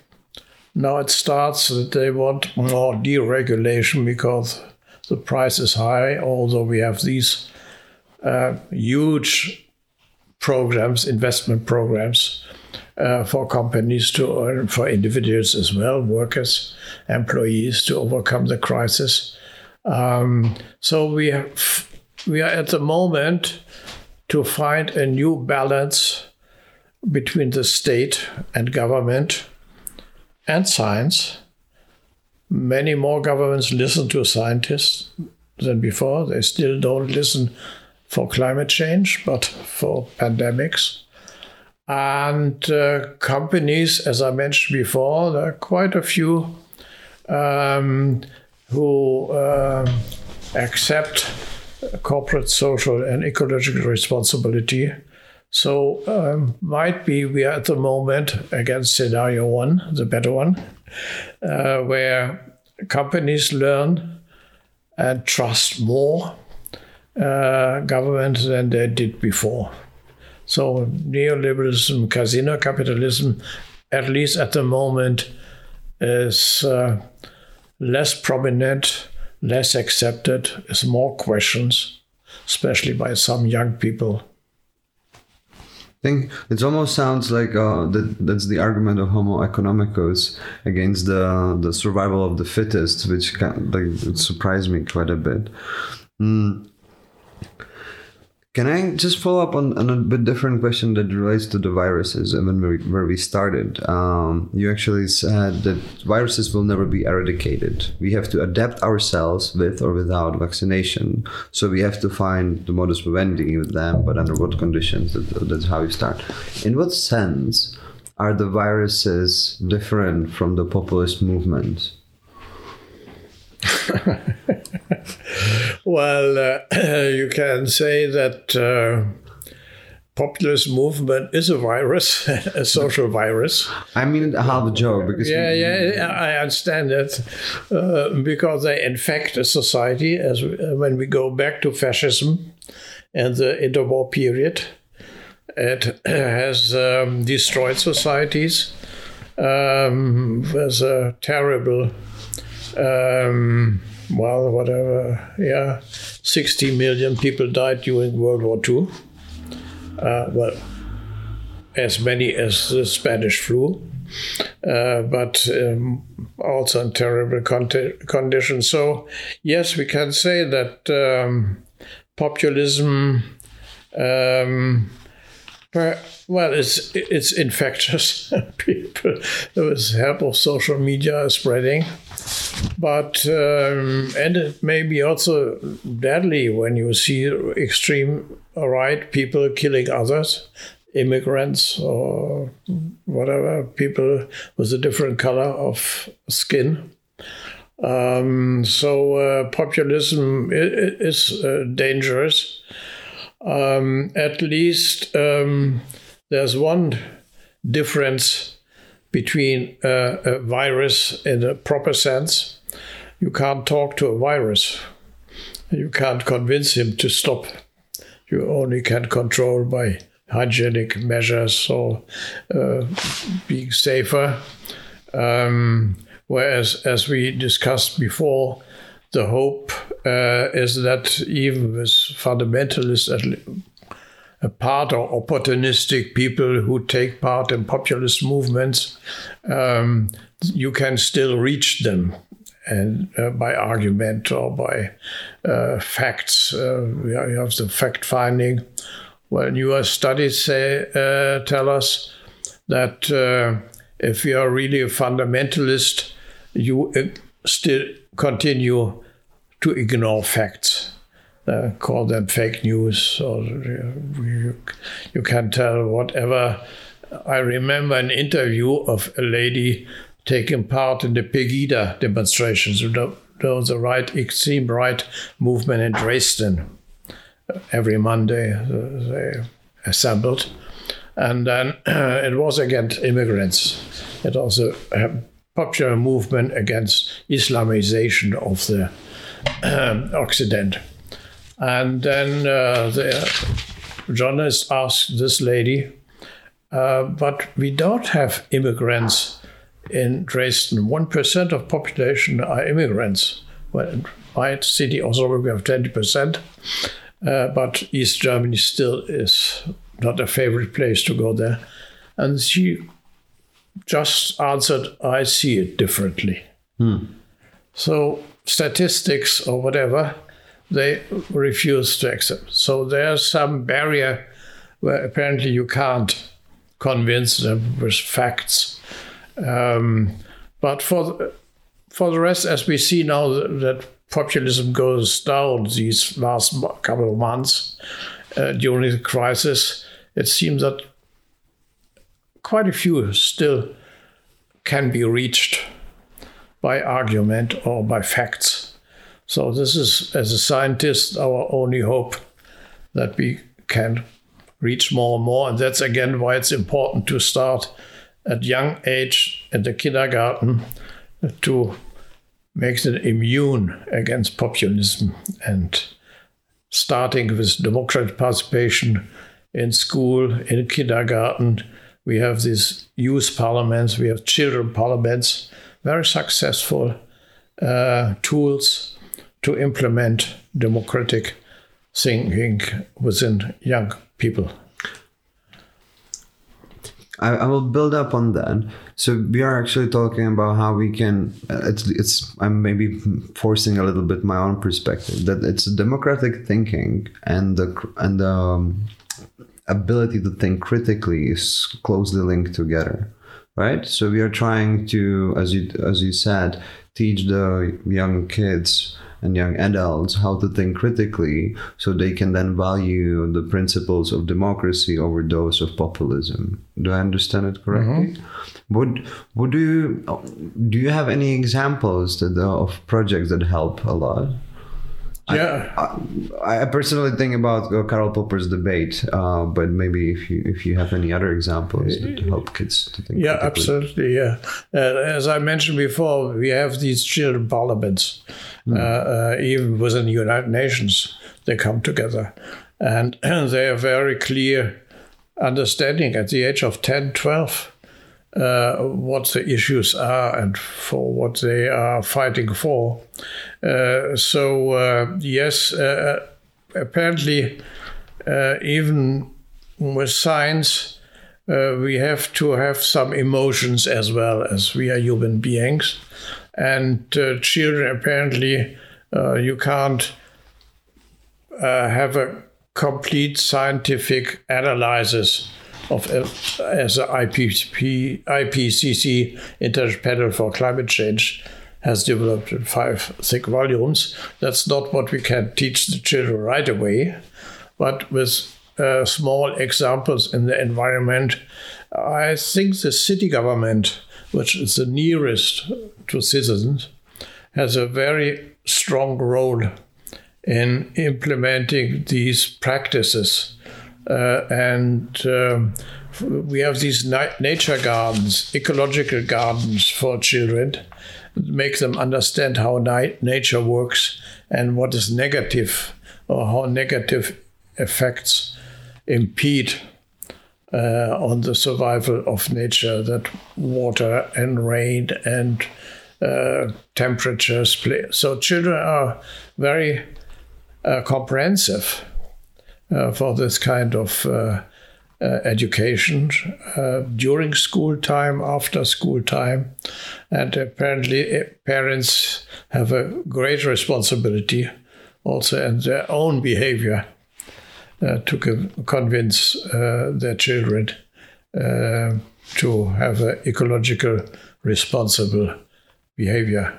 Now it starts that they want more deregulation because the price is high, although we have these uh, huge programs, investment programs uh, for companies to earn, for individuals as well, workers, employees to overcome the crisis. Um, so we have, we are at the moment to find a new balance between the state and government and science. Many more governments listen to scientists than before. They still don't listen for climate change, but for pandemics. And uh, companies, as I mentioned before, there are quite a few um, who uh, accept corporate social and ecological responsibility. So, um, might be we are at the moment against scenario one, the better one, uh, where companies learn and trust more uh, government than they did before. So neoliberalism, casino capitalism, at least at the moment, is uh, less prominent, less accepted, is more questions, especially by some young people. I think it almost sounds like uh, that, that's the argument of Homo economicus against the the survival of the fittest, which can, like, surprised me quite a bit. Mm. Can I just follow up on, on, a bit different question that relates to the viruses and when we, where we started? Um, you actually said that viruses will never be eradicated. We have to adapt ourselves with or without vaccination. So we have to find the modus vivendi with them, but under what conditions? That, that's how we start. In what sense are the viruses different from the populist movements? well, uh, you can say that uh, populist movement is a virus, a social virus. I mean, half a joke because yeah, yeah, I understand that uh, because they infect a society. As when we go back to fascism and the interwar period, it has um, destroyed societies. Um, was a terrible um, well, whatever, yeah, 60 million people died during World War II. Uh, well, as many as the Spanish flu, uh, but um, also in terrible con- conditions. So, yes, we can say that um, populism. Um, well, it's it's infectious. People, with help of social media, spreading. But um, and it may be also deadly when you see extreme right people killing others immigrants or whatever people with a different color of skin. Um, so uh, populism is uh, dangerous um, at least um, there's one difference between a virus in a proper sense. You can't talk to a virus. You can't convince him to stop. You only can control by hygienic measures or uh, being safer. Um, whereas, as we discussed before, the hope uh, is that even with fundamentalists, a part of opportunistic people who take part in populist movements, um, you can still reach them and uh, by argument or by uh, facts. Uh, you have the fact finding. Well, newer studies say uh, tell us that uh, if you are really a fundamentalist, you still continue to ignore facts uh, call them fake news, or you, you can tell whatever. I remember an interview of a lady taking part in the Pegida demonstrations, the, the right extreme right movement in Dresden. Every Monday uh, they assembled, and then uh, it was against immigrants. It also a popular movement against Islamization of the um, Occident. And then uh, the journalist asked this lady, uh, but we don't have immigrants in Dresden. 1% of population are immigrants. Well, right? City Osnabrück, we have 20%. Uh, but East Germany still is not a favorite place to go there. And she just answered, I see it differently. So statistics or whatever, they refuse to accept. So there's some barrier where apparently you can't convince them with facts. Um, but for the, for the rest, as we see now that, that populism goes down these last couple of months uh, during the crisis, it seems that quite a few still can be reached by argument or by facts. So this is, as a scientist, our only hope that we can reach more and more. And that's again why it's important to start at young age at the kindergarten to make them immune against populism and starting with democratic participation in school, in kindergarten. We have these youth parliaments, we have children parliaments, very successful uh, tools to implement democratic thinking within young people. I, I will build up on that. So we are actually talking about how we can. uh, It's it's. I'm maybe forcing a little bit my own perspective that it's democratic thinking and the and the um, ability to think critically is closely linked together, right? So we are trying to, as you as you said, teach the young kids and young adults how to think critically so they can then value the principles of democracy over those of populism. Do i understand it correctly? Mm-hmm. Would would you do you have any examples that, uh, of projects that help a lot Yeah. I, I personally think about uh, Karl Popper's debate, uh, but maybe if you if you have any other examples to help kids to think. Yeah, absolutely. Yeah, uh, as I mentioned before, we have these children parliaments, uh, uh, even within the United Nations, they come together, and they have very clear understanding at the age of 10, 12, uh, what the issues are and for what they are fighting for. Uh, so uh, yes, uh, apparently, uh, even with science we have to have some emotions as well as we are human beings. And children, apparently, you can't have a complete scientific analysis of uh, as the IPCC, IPCC Intelligence Panel for Climate Change has developed in five thick volumes. That's not what we can teach the children right away, but with uh, small examples in the environment, I think the city government, which is the nearest to citizens, has a very strong role in implementing these practices. Uh, and um, we have these na- nature gardens, ecological gardens for children, make them understand how ni- nature works and what is negative or how negative effects impede uh, on the survival of nature that water and rain and uh, temperatures play. So children are very uh, comprehensive for this kind of uh, uh, education uh, during school time, after school time. And apparently, uh, parents have a great responsibility also in their own behavior uh, to con- convince uh, their children uh, to have an ecological responsible behavior.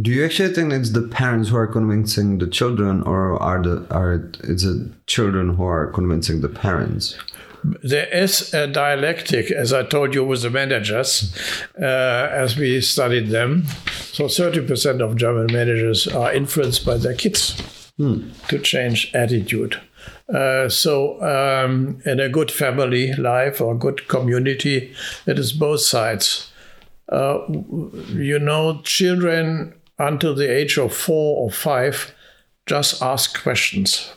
Do you actually think it's the parents who are convincing the children, or are the are it's the children who are convincing the parents? There is a dialectic, as I told you, with the managers, uh, as we studied them. So 30% of German managers are influenced by their kids to change attitude. Uh, so, um, in a good family life or good community, it is both sides. Uh, you know, children until the age of four or five just ask questions.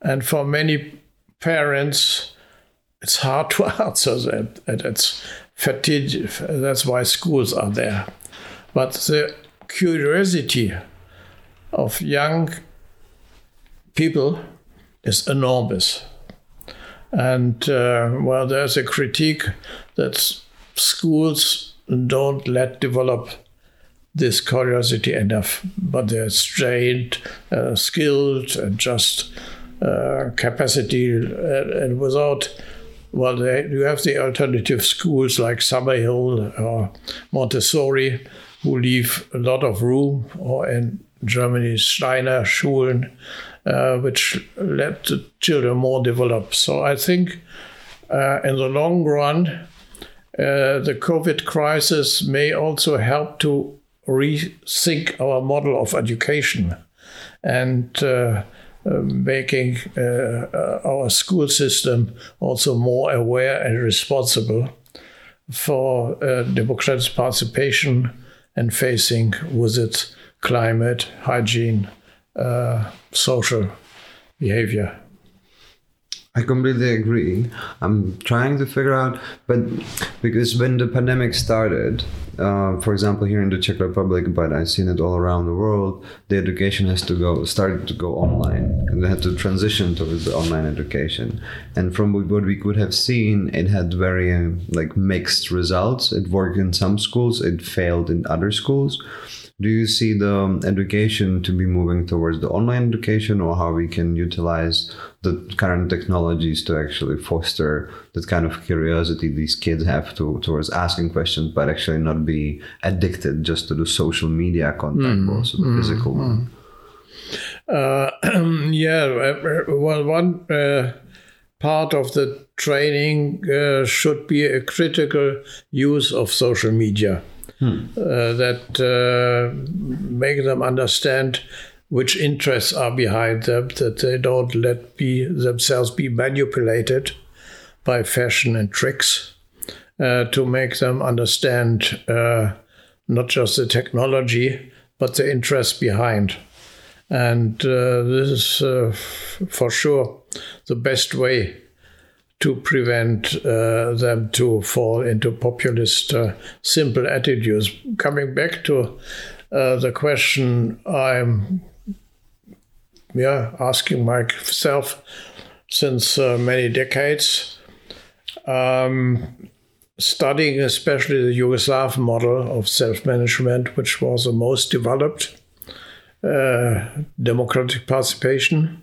And for many parents, it's hard to answer that. And it's fatigue. That's why schools are there. But the curiosity of young people is enormous. And uh, well, there's a critique that schools don't let develop this curiosity enough, but they're trained, uh, skilled, and just uh, capacity, and, and, without. Well, they, you have the alternative schools like Summerhill or Montessori, who leave a lot of room, or in Germany, Steiner Schulen, uh, which let the children more develop. So I think uh, in the long run, uh, the COVID crisis may also help to rethink our model of education and uh, uh, making uh, our school system also more aware and responsible for democratic participation and facing with its climate, hygiene, uh, social behavior. I completely agree. I'm trying to figure out, but because when the pandemic started, uh, for example, here in the Czech Republic, but I've seen it all around the world, the education has to go started to go online, and they had to transition towards the online education. And from what we could have seen, it had very uh, like mixed results. It worked in some schools, it failed in other schools do you see the um, education to be moving towards the online education or how we can utilize the current technologies to actually foster that kind of curiosity these kids have to, towards asking questions but actually not be addicted just to the social media contact mm, but also the mm, physical mm. Uh, yeah uh, well one uh, part of the training uh, should be a critical use of social media uh, that uh, make them understand which interests are behind them, that they don't let be themselves be manipulated by fashion and tricks, uh, to make them understand uh, not just the technology, but the interest behind. And uh, this is uh, for sure the best way to prevent uh, them to fall into populist, uh, simple attitudes. Coming back to uh, the question I'm yeah, asking myself since uh, many decades, um, studying especially the Yugoslav model of self management, which was the most developed, uh, democratic participation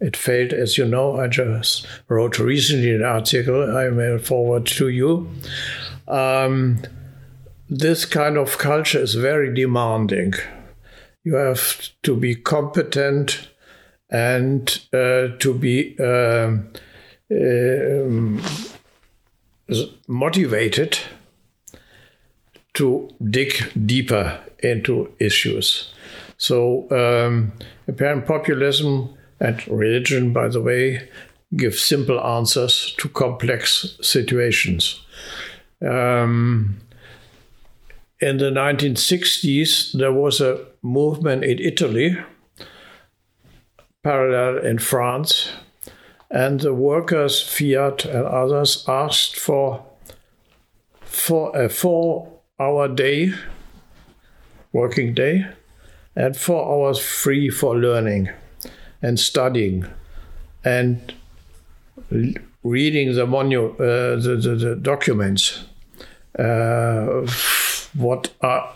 it failed, as you know. I just wrote recently an article I mail forward to you. Um, this kind of culture is very demanding. You have to be competent and uh, to be uh, motivated to dig deeper into issues. So, um, apparent populism and religion, by the way, gives simple answers to complex situations. Um, in the 1960s, there was a movement in Italy, parallel in France, and the workers, Fiat and others, asked for, for a four hour day, working day, and four hours free for learning and studying and reading the, monu- uh, the, the, the, documents, uh, what are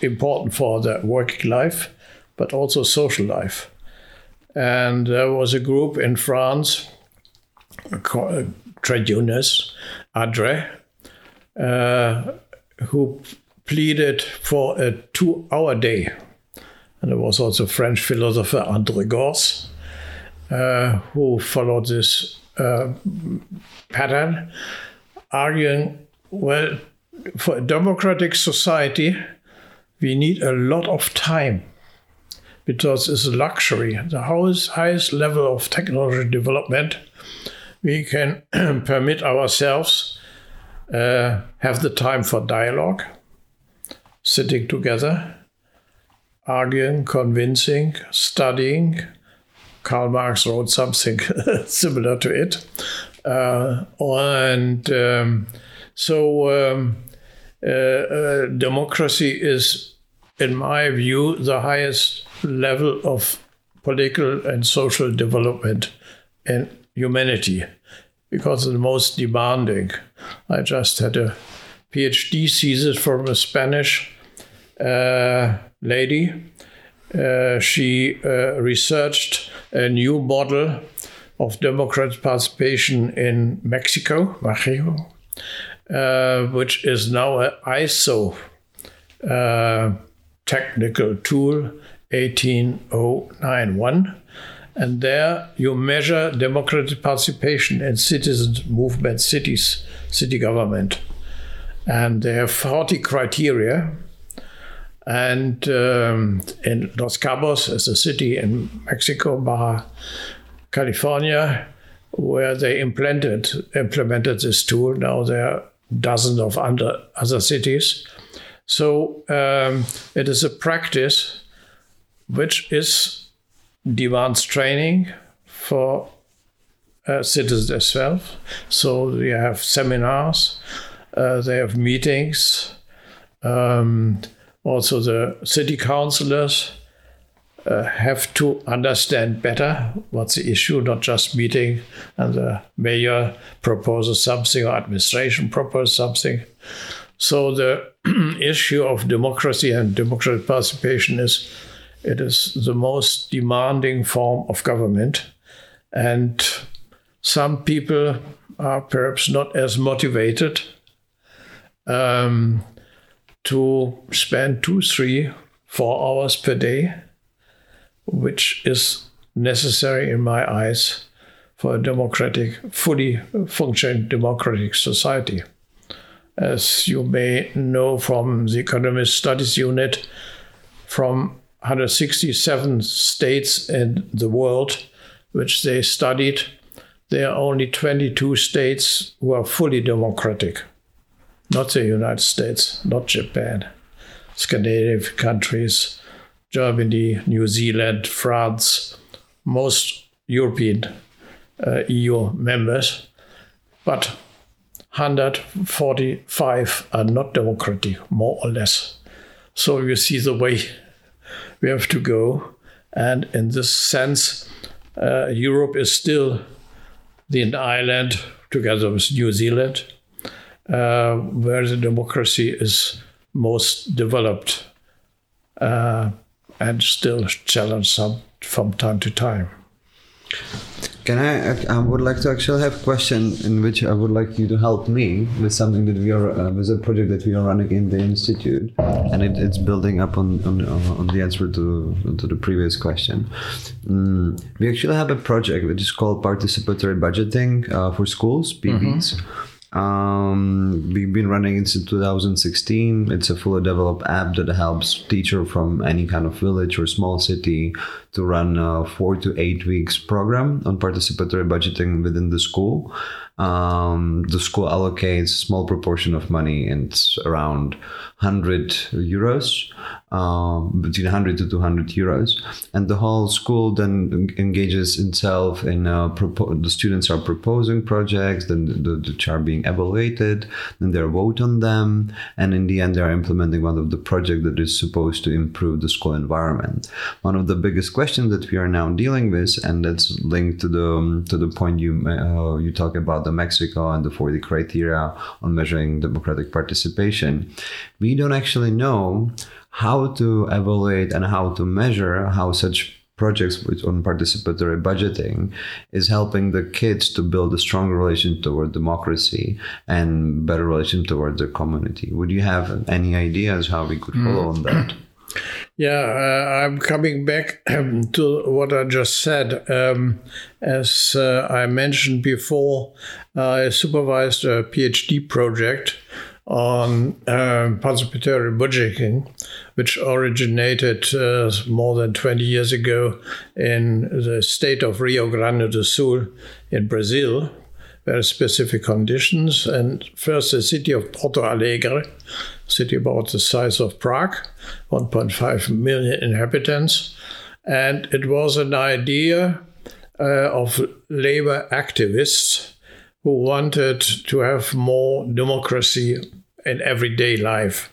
important for the working life, but also social life. And there was a group in France, trade unionists, ADRE, uh, who pleaded for a two hour day and there was also French philosopher André Gorz, uh, who followed this uh, pattern, arguing, well, for a democratic society, we need a lot of time because it's a luxury. The highest, highest level of technology development, we can permit ourselves uh, have the time for dialogue, sitting together, arguing, convincing, studying. Karl Marx wrote something similar to it. Uh, and um, so um, uh, uh, democracy is in my view, the highest level of political and social development in humanity because it's the most demanding. I just had a PhD thesis from a Spanish uh, lady. Uh, she uh, researched a new model of democratic participation in Mexico, Mexico uh, which is now an ISO uh, technical tool 18091. And there you measure democratic participation in citizen movement, cities, city government. And they have 40 criteria. And um, in Los Cabos, as a city in Mexico, Baja California, where they implemented implemented this tool. Now there are dozens of under, other cities. So um, it is a practice which is demands training for uh, citizens as well. So they have seminars, uh, they have meetings. Um, also, the city councilors uh, have to understand better what's the issue, not just meeting and the mayor proposes something or administration proposes something. So the issue of democracy and democratic participation is it is the most demanding form of government. And some people are perhaps not as motivated um, to spend two, three, four hours per day, which is necessary in my eyes for a democratic, fully functioning democratic society. As you may know from the Economist Studies Unit, from 167 states in the world which they studied, there are only 22 states who are fully democratic. Not the United States, not Japan, Scandinavian countries, Germany, New Zealand, France, most European uh, EU members, but 145 are not democratic, more or less. So you see the way we have to go. And in this sense, uh, Europe is still the island, together with New Zealand, uh, where the democracy is most developed uh, and still challenged some, from time to time. Can I? I would like to actually have a question in which I would like you to help me with something that we are uh, with a project that we are running in the institute, and it, it's building up on on, on the answer to to the previous question. Mm, we actually have a project which is called participatory budgeting uh, for schools (PBs). Mm-hmm um, we've been running it since 2016. It's a fully developed app that helps teacher from any kind of village or small city to run a four to eight weeks program on participatory budgeting within the school. Um, the school allocates a small proportion of money, and it's around 100 euros um, between 100 to 200 euros. And the whole school then engages itself in uh, propo- the students are proposing projects then the, the, are being evaluated then they vote on them and in the end they are implementing one of the projects that is supposed to improve the school environment. One of the biggest questions that we are now dealing with and that's linked to the um, to the point you uh, you talk about the mexico and the 40 criteria on measuring democratic participation. we don't actually know how to evaluate and how to measure how such projects on participatory budgeting is helping the kids to build a stronger relation toward democracy and better relation toward their community. Would you have any ideas how we could follow mm. on that? Yeah, uh, I'm coming back to what I just said. Um, as uh, I mentioned before, I supervised a PhD project on uh, participatory budgeting, which originated uh, more than 20 years ago in the state of Rio Grande do Sul in Brazil, very specific conditions. And first, the city of Porto Alegre, city about the size of Prague, 1.5 million inhabitants. And it was an idea uh, of labor activists who wanted to have more democracy in everyday life.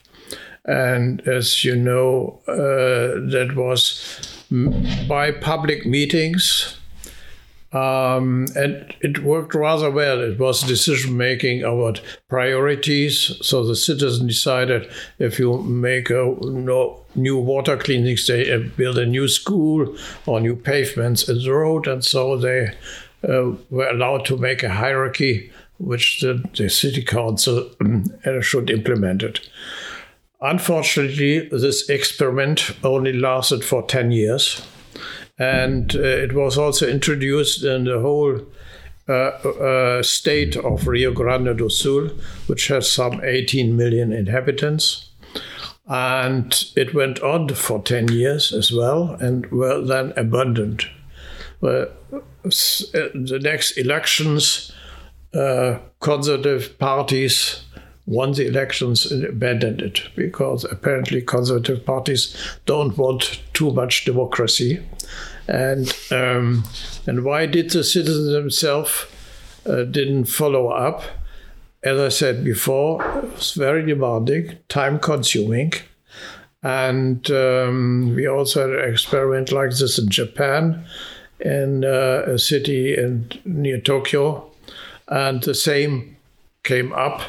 And as you know, uh, that was by public meetings. Um, and it worked rather well. It was decision making about priorities. So the citizen decided if you make a no, new water cleaning station, uh, build a new school or new pavements in the road, and so they were allowed to make a hierarchy which the, the city council uh, should implement it. Unfortunately, this experiment only lasted for 10 years. And uh, it was also introduced in the whole uh, uh, state of Rio Grande do Sul, which has some 18 million inhabitants. And it went on for 10 years as well and were then abandoned. Uh, the next elections, uh, conservative parties won the elections and abandoned it because apparently conservative parties don't want too much democracy. And um, and why did the citizens themselves uh, didn't follow up? As I said before, it was very demanding, time consuming. And um, we also had an experiment like this in Japan, in uh, a city in, near Tokyo. And the same came up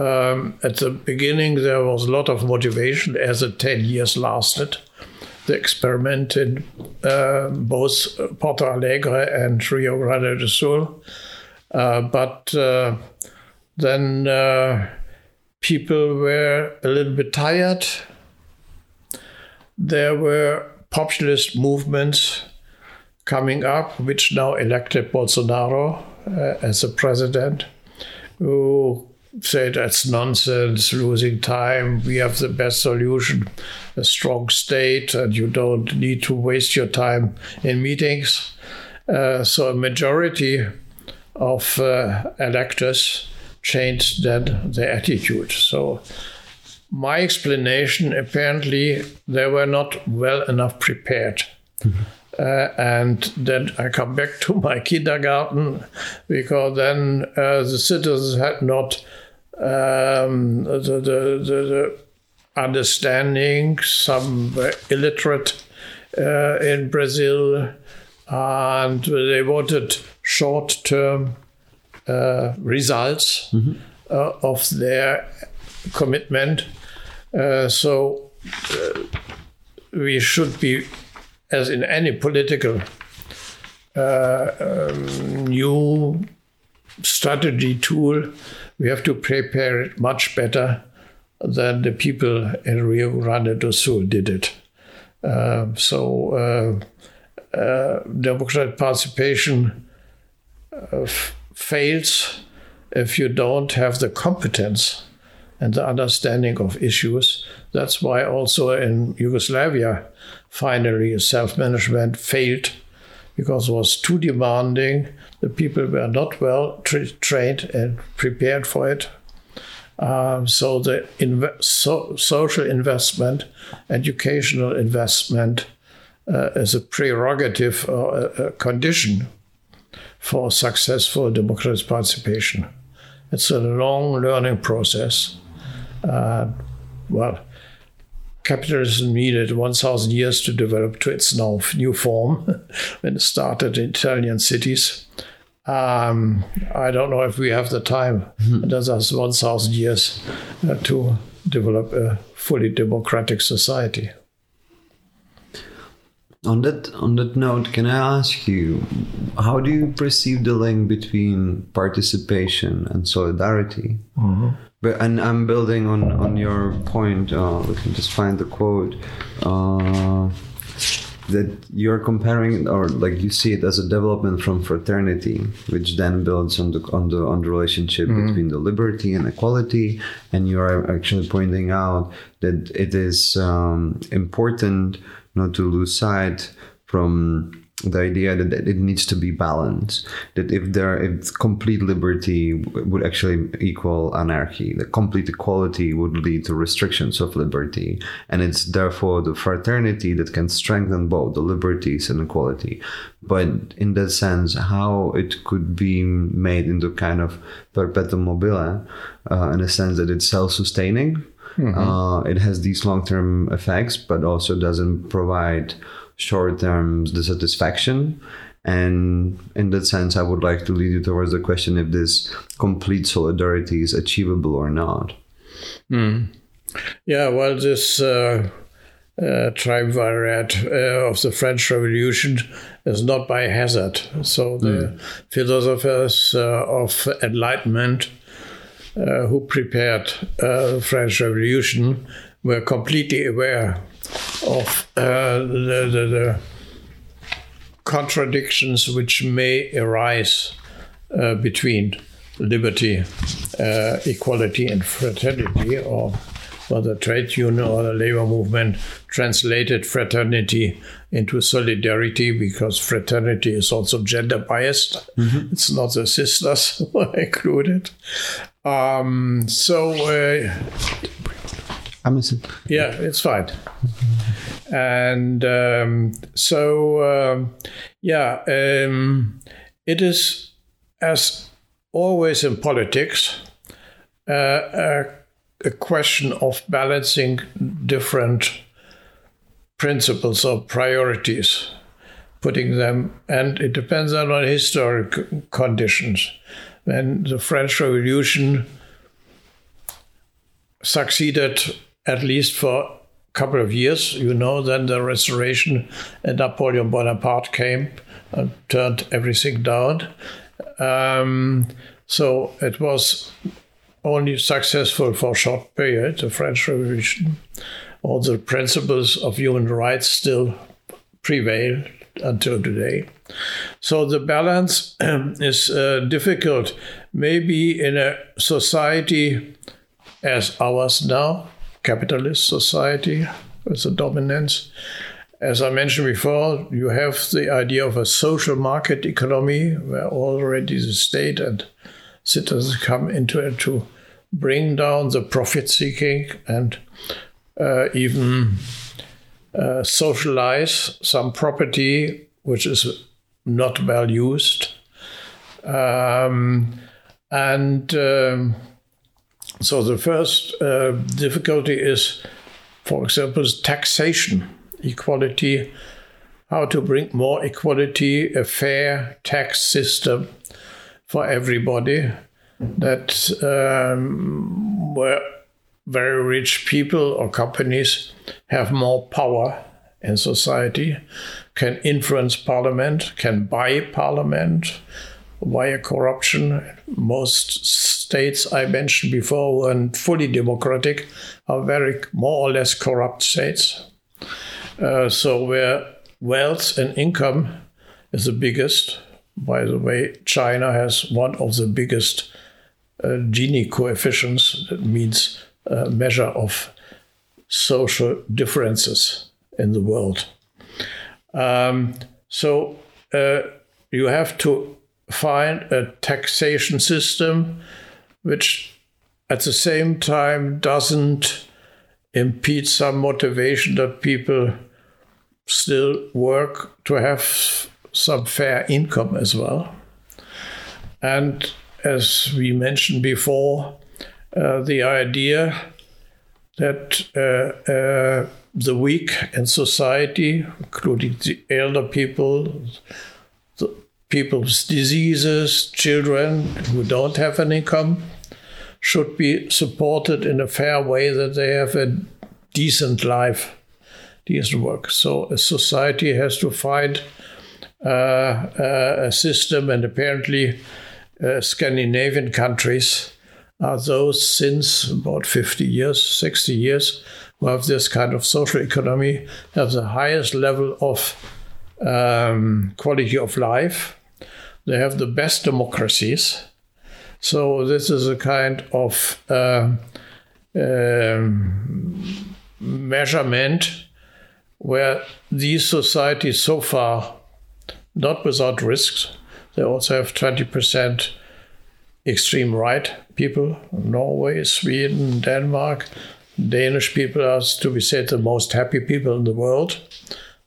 um, at the beginning, there was a lot of motivation as the 10 years lasted. The experiment in uh, both Porto Alegre and Rio Grande do Sul. Uh, but uh, then uh, people were a little bit tired. There were populist movements coming up, which now elected Bolsonaro uh, as a president, who said that's nonsense, losing time. We have the best solution, a strong state, and you don't need to waste your time in meetings. Uh, so a majority of uh, electors changed then their attitude. So my explanation apparently they were not well enough prepared. Mm-hmm. Uh, and then I come back to my kindergarten because then uh, the citizens had not um, the, the, the, the, understanding, some were illiterate uh, in Brazil, and they wanted short term uh, results mm-hmm. uh, of their commitment. Uh, so we should be, as in any political uh, um, new strategy tool, we have to prepare it much better than the people in Rio Grande do Sul did it. Uh, so, uh, uh, democratic participation uh, f- fails if you don't have the competence and the understanding of issues. That's why also in Yugoslavia, finally, self management failed because it was too demanding the people were not well tra- trained and prepared for it. Um, so the so- social investment, educational investment, uh, is a prerogative or a, a, condition for successful democratic participation. It's a long learning process. Uh, well, capitalism needed 1,000 years to develop to its now new form when it started in Italian cities. Um, I don't know if we have the time. Mm-hmm. It does us 1,000 years uh, to develop a fully democratic society. On that on that note, can I ask you, how do you perceive the link between participation and solidarity? Mm-hmm. But and I'm building on on your point. Uh, let me just find the quote. Uh, that you're comparing or like you see it as a development from fraternity which then builds on the on the on the relationship mm-hmm. between the liberty and equality and you are actually pointing out that it is um, important not to lose sight from the idea that it needs to be balanced that if there if complete liberty would actually equal anarchy the complete equality would lead to restrictions of liberty. And it's therefore the fraternity that can strengthen both the liberties and equality. But in that sense how it could be made into kind of perpetuum mobile uh, in a sense that it's self-sustaining Uh, it has these long term effects, but also doesn't provide short term dissatisfaction. And in that sense, I would like to lead you towards the question if this complete solidarity is achievable or not. Yeah, well, this uh, uh, triumvirate uh, of the French Revolution is not by hazard. So the philosophers uh, of Enlightenment uh, who prepared uh, the French Revolution were completely aware of uh, the, the, the contradictions which may arise uh, between liberty, uh, equality, and fraternity, or whether trade union or the labor movement translated fraternity into solidarity because fraternity is also gender biased. It's not the sisters who are included. Um, so, uh, I'm listening. yeah, it's fine. And um, so, um, yeah, um, it is, as always in politics, uh, a, a question of balancing different principles or priorities, putting them, and it depends on historic conditions. When the French Revolution succeeded at least for a couple of years. You know, then the Restoration and Napoleon Bonaparte came and turned everything down. Um, so it was only successful for a short period, the French Revolution. All the principles of human rights still prevail until today. So the balance is uh, difficult. Maybe in a society as ours now, capitalist society with a dominance. As I mentioned before, you have the idea of a social market economy where already the state and citizens come into it to bring down the profit seeking and uh, even uh, socialize some property which is not well used. Um, and um, so the first uh, difficulty is, for example, taxation, equality, how to bring more equality, a fair tax system for everybody that um, where very rich people or companies have more power in society, can influence parliament, can buy parliament via corruption. Most states I mentioned before and fully democratic are very more or less corrupt states. Uh, so where wealth and income is the biggest. By the way, China has one of the biggest uh, Gini coefficients. That means a measure of social differences in the world. Um, so uh, you have to find a taxation system which at the same time doesn't impede some motivation that people still work to have some fair income as well. And as we mentioned before, uh, the idea that uh, uh, the weak in society, including the elder people, the people with diseases, children who don't have an income, should be supported in a fair way that they have a decent life, decent work. So a society has to find uh, uh, a system, and apparently, uh, Scandinavian countries are those since about 50 years, 60 years, have this kind of social economy, have the highest level of um, quality of life. They have the best democracies. So this is a kind of uh, um, measurement where these societies so far, not without risks, they also have 20% extreme right people, Norway, Sweden, Denmark. Danish people are, to be said, the most happy people in the world,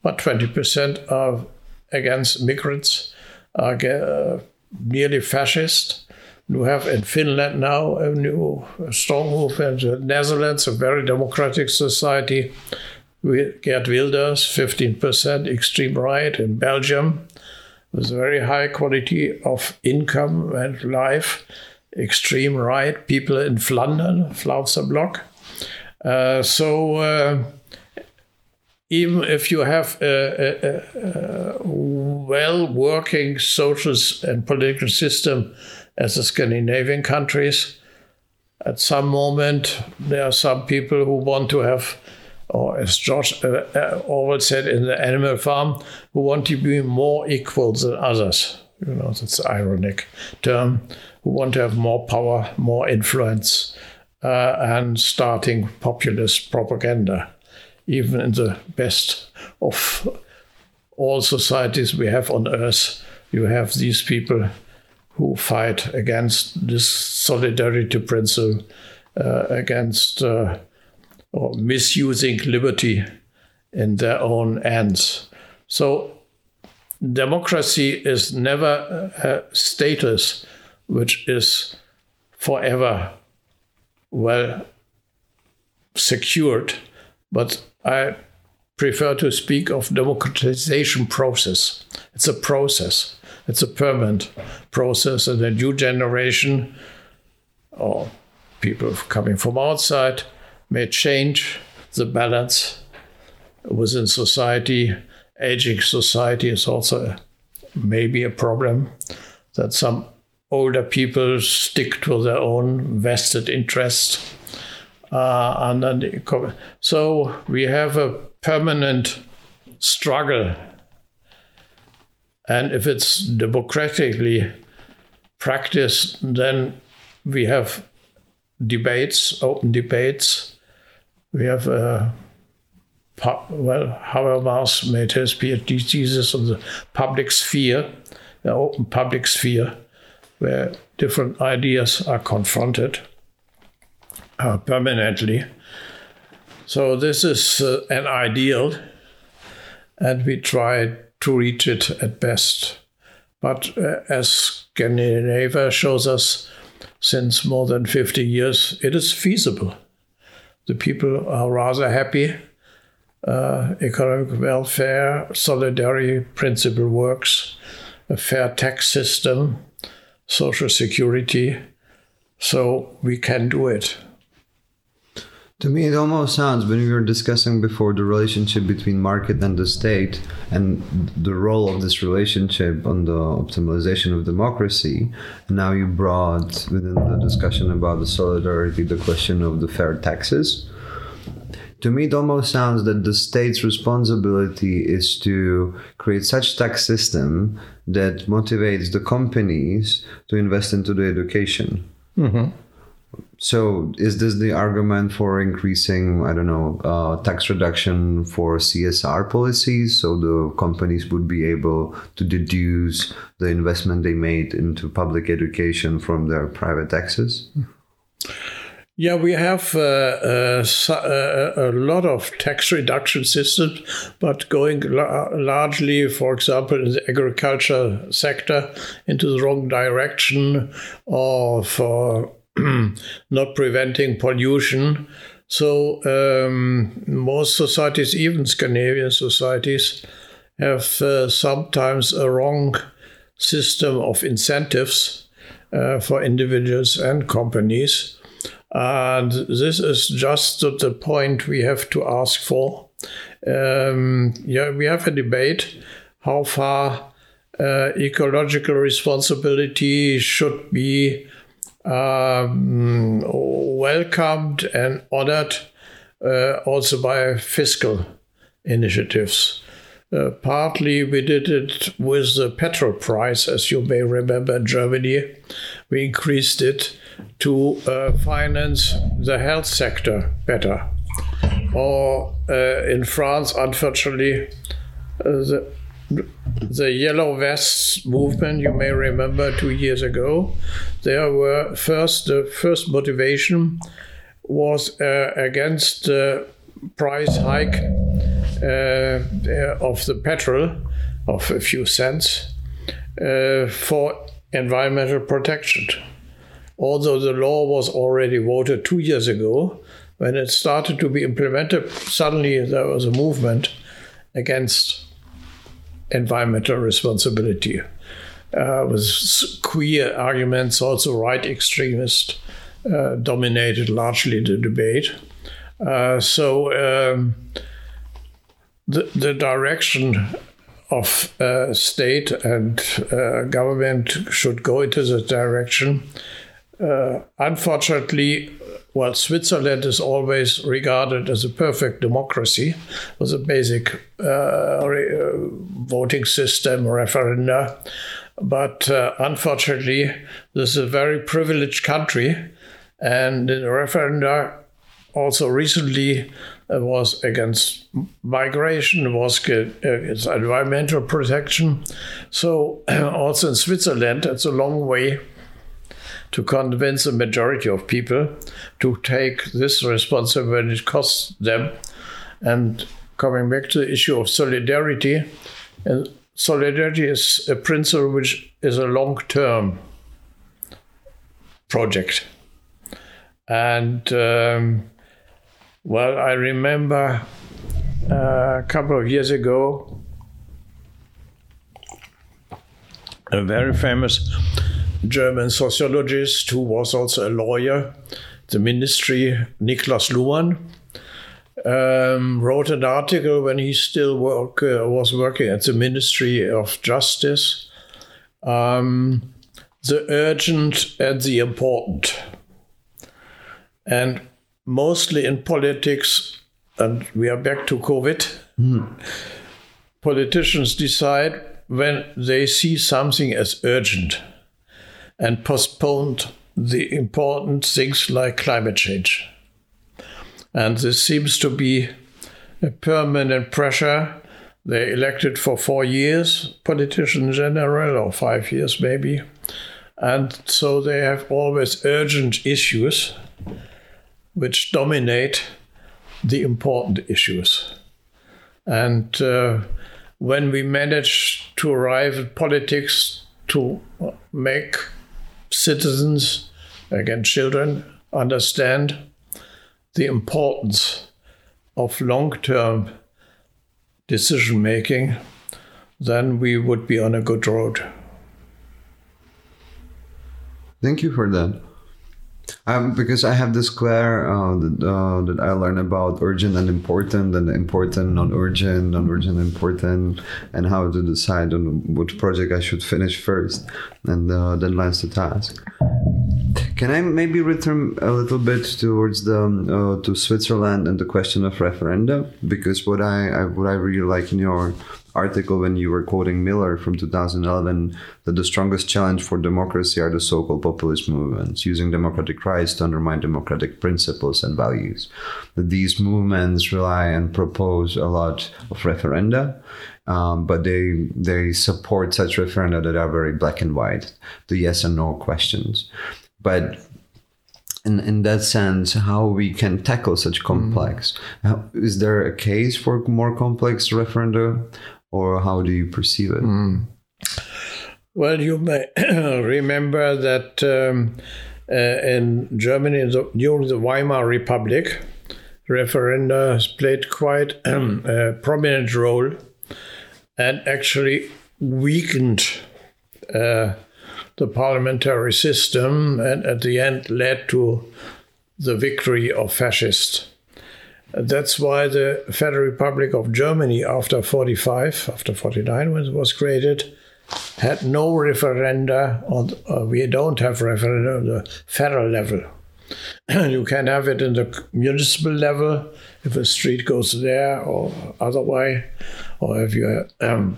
but 20% are against migrants, are uh, nearly fascist. You have in Finland now a new strong movement. The Netherlands, a very democratic society. We Geert Wilders, 15% extreme right in Belgium, with a very high quality of income and life. Extreme right people in Flanders, Vlaamse Blok. Uh, so uh, even if you have a, a, a well working social and political system as the Scandinavian countries, at some moment there are some people who want to have, or as George uh, Orwell said in the Animal Farm, who want to be more equal than others. You know, that's an ironic term. Who want to have more power, more influence, uh, and starting populist propaganda even in the best of all societies we have on earth, you have these people who fight against this solidarity principle, uh, against uh, or misusing liberty in their own ends. So, democracy is never a status which is forever well secured, but I prefer to speak of democratization process. It's a process. It's a permanent process, and a new generation or people coming from outside may change the balance within society. Aging society is also maybe a problem that some older people stick to their own vested interests uh, and then so we have a permanent struggle. And if it's democratically practiced, then we have debates, open debates. We have, uh, well, Habermas made his PhD thesis on the public sphere, the open public sphere, where different ideas are confronted uh, permanently. So this is uh, an ideal, and we try to reach it at best. But uh, as Scandinavia shows us since more than 50 years, it is feasible. The people are rather happy. Uh, economic welfare, solidarity principle works, a fair tax system, social security. So we can do it. To me, it almost sounds when we were discussing before the relationship between market and the state and the role of this relationship on the optimization of democracy. Now you brought within the discussion about the solidarity the question of the fair taxes. To me, it almost sounds that the state's responsibility is to create such tax system that motivates the companies to invest into the education. Mm-hmm so is this the argument for increasing i don't know uh, tax reduction for csr policies so the companies would be able to deduce the investment they made into public education from their private taxes yeah, we have uh, uh, uh, a lot of tax reduction systems, but going la- largely, for example, in the agriculture sector, into the wrong direction, or for not preventing pollution. So um, most societies, even Scandinavian societies, have uh, sometimes a wrong system of incentives uh, for individuals and companies. And this is just the point we have to ask for. Um, yeah, we have a debate how far uh, ecological responsibility should be um, welcomed and honored uh, also by fiscal initiatives. Uh, partly we did it with the petrol price, as you may remember in Germany. We increased it to uh, finance the health sector better. Or uh, in France, unfortunately, uh, the the Yellow Vests movement, you may remember two years ago, there were first, the first motivation was uh, against the price hike of the petrol of a few cents uh, for environmental protection. although the law was already voted two years ago, when it started to be implemented, suddenly there was a movement against environmental responsibility. Uh, with queer arguments, also right extremist uh, dominated largely the debate. Uh, so um, the, the direction of uh, state and uh, government should go into the direction. Uh, unfortunately, well, Switzerland is always regarded as a perfect democracy with a basic uh, re- voting system, referenda. But uh, unfortunately, this is a very privileged country, and the referenda also recently uh, was against migration, was against environmental protection. So, also in Switzerland, it's a long way to convince a majority of people to take this responsibility, it costs them. And coming back to the issue of solidarity, and solidarity is a principle which is a long term project. And um, well, I remember uh, a couple of years ago, a very famous German sociologist who was also a lawyer, the ministry, Niklas Luhmann, um, wrote an article when he still work, uh, was working at the Ministry of Justice. Um, the urgent and the important. And mostly in politics, and we are back to COVID, mm. politicians decide when they see something as urgent and postponed the important things like climate change. And this seems to be a permanent pressure. They elected for four years, politicians in general, or five years maybe. And so they have always urgent issues which dominate the important issues. And uh, when we manage to arrive at politics to make citizens, again, children, understand the importance of long term decision making, then we would be on a good road. Thank you for that. Um, because I have this square uh, that, uh, that I learned about urgent and important, and important, non urgent, non urgent, important, and how to decide on which project I should finish first, and uh, deadlines to task. Can I maybe return a little bit towards the uh, to Switzerland and the question of referenda? Because what I, I what I really like in your article when you were quoting Miller from 2011 that the strongest challenge for democracy are the so-called populist movements using democratic rights to undermine democratic principles and values. That these movements rely and propose a lot of referenda, um, but they they support such referenda that are very black and white, the yes and no questions. But in, in that sense, how we can tackle such complex. Mm. Is there a case for more complex referenda or how do you perceive it? Mm. Well, you may remember that um, uh, in Germany during the Weimar Republic, referenda played quite um, a prominent role and actually weakened uh, the parliamentary system and at the end led to the victory of fascists. That's why the Federal Republic of Germany, after 45, after 49, when it was created, had no referenda, on, uh, we don't have referenda on the federal level. you can have it in the municipal level if a street goes there or otherwise, or if you um,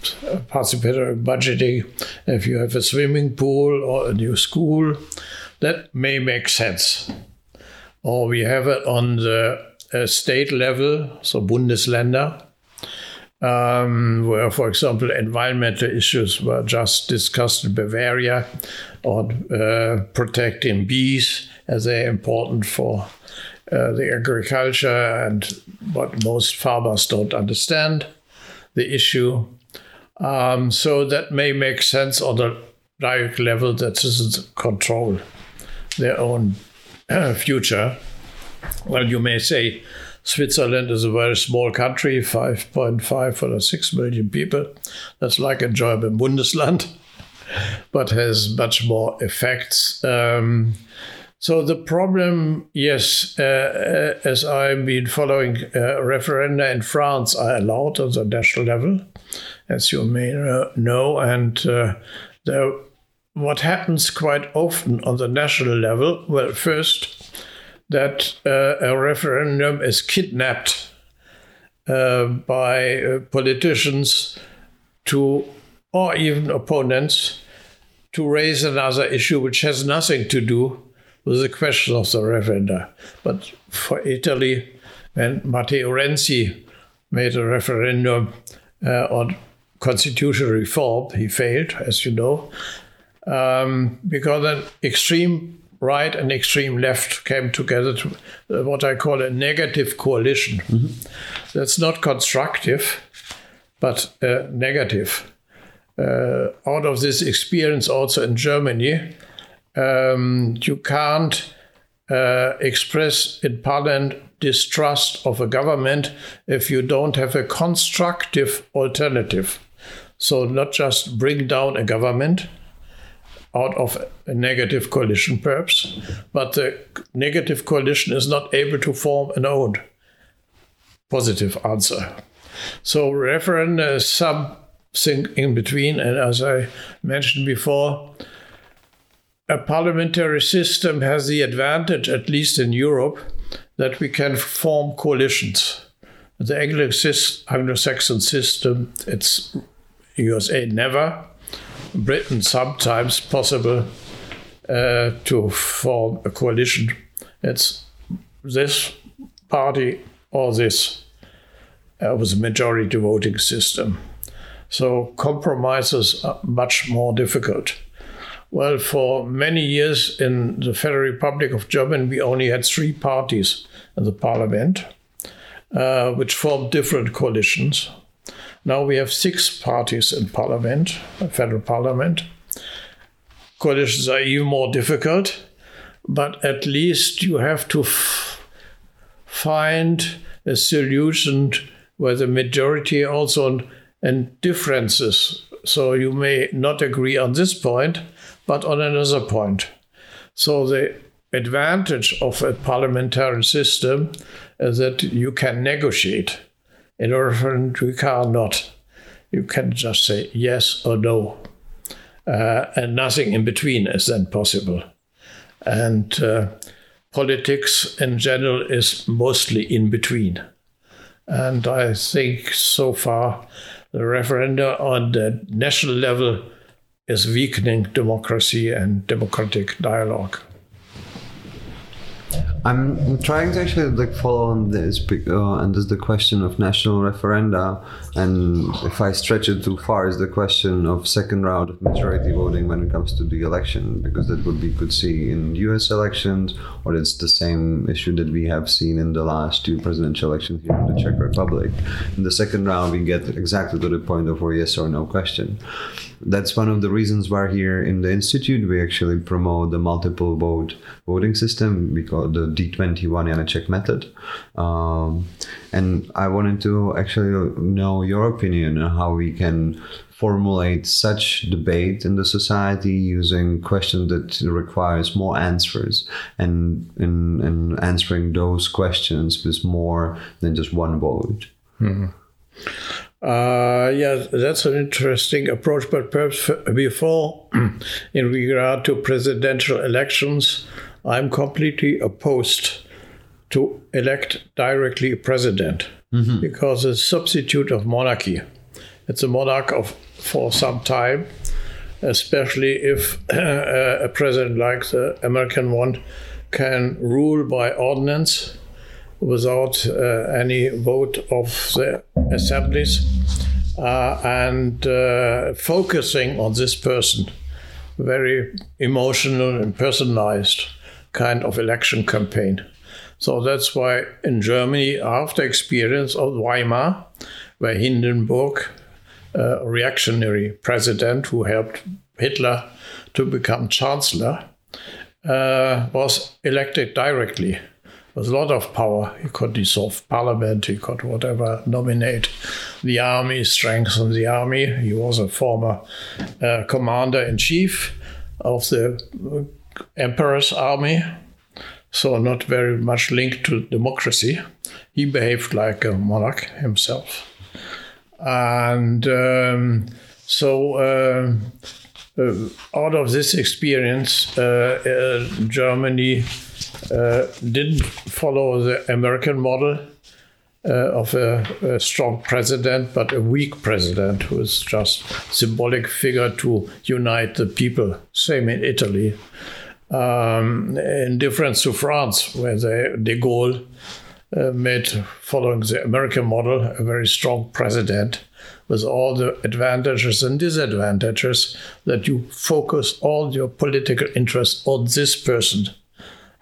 participatory budgeting, if you have a swimming pool or a new school, that may make sense. Or we have it on the state level, so Bundesländer, um, where, for example, environmental issues were just discussed in Bavaria, or uh, protecting bees, as they're important for uh, the agriculture and what most farmers don't understand the issue. Um, so that may make sense on the direct level that is control. their own uh, future. Well, you may say Switzerland is a very small country, 5.5 or 6 million people. That's like a German Bundesland, but has much more effects. Um, so the problem, yes, uh, uh, as I've been following uh, referenda in France, are allowed on the national level, as you may know, and uh, what happens quite often on the national level. Well, first, that uh, a referendum is kidnapped uh, by politicians to, or even opponents, to raise another issue which has nothing to do with the question of the referenda. But for Italy, when Matteo Renzi made a referendum uh, on constitutional reform, he failed, as you know, um, because an extreme right and extreme left came together to uh, what I call a negative coalition. Mm-hmm. That's not constructive, but uh, negative. Uh, out of this experience, also in Germany, um, you can't uh, express in parliament distrust of a government if you don't have a constructive alternative. So, not just bring down a government out of a negative coalition, perhaps, but the negative coalition is not able to form an own positive answer. So, referendum is something in between, and as I mentioned before, a parliamentary system has the advantage, at least in Europe, that we can form coalitions. The Anglo-Saxon system, it's USA never, Britain sometimes possible uh, to form a coalition. It's this party or this uh, was a majority voting system. So compromises are much more difficult. Well, for many years in the Federal Republic of Germany, we only had three parties in the parliament, uh, which formed different coalitions. Now we have six parties in parliament, federal parliament. Coalitions are even more difficult, but at least you have to f- find a solution where the majority also and differences. So you may not agree on this point, but on another point. So the advantage of a parliamentary system is that you can negotiate. In a referendum, you cannot. You can just say yes or no. Uh, and nothing in between is then possible. And uh, politics in general is mostly in between. And I think so far the referenda on the national level is weakening democracy and democratic dialogue. I'm trying to actually like follow on this, uh, and there's the question of national referenda, and if I stretch it too far, is the question of second round of majority voting when it comes to the election, because that would be could see in U.S. elections, or it's the same issue that we have seen in the last two presidential elections here in the Czech Republic. In the second round, we get exactly to the point of a yes or no question that's one of the reasons why here in the institute we actually promote the multiple vote voting system we call the D21 Janeček method um, and I wanted to actually know your opinion on how we can formulate such debate in the society using questions that requires more answers and in, in answering those questions with more than just one vote mm-hmm. Uh, yeah, that's an interesting approach. But perhaps before, in regard to presidential elections, I'm completely opposed to elect directly a president mm-hmm. because it's a substitute of monarchy. It's a monarch of for some time, especially if uh, a president like the American one can rule by ordinance without uh, any vote of the assemblies uh, and uh, focusing on this person. Very emotional and personalized kind of election campaign. So that's why in Germany, after experience of Weimar, where Hindenburg, a reactionary president who helped Hitler to become chancellor, uh, was elected directly with a lot of power. He could dissolve parliament, he could whatever, nominate the army, strengthen the army. He was a former uh, commander in chief of the emperor's army, so not very much linked to democracy. He behaved like a monarch himself. And um, so, uh, uh, out of this experience, uh, uh, Germany uh, didn't follow the American model uh, of a, a, strong president, but a weak president who is just symbolic figure to unite the people. Same in Italy. Um, in difference to France, where they, de Gaulle uh, made, following the American model, a very strong president with all the advantages and disadvantages that you focus all your political interest on this person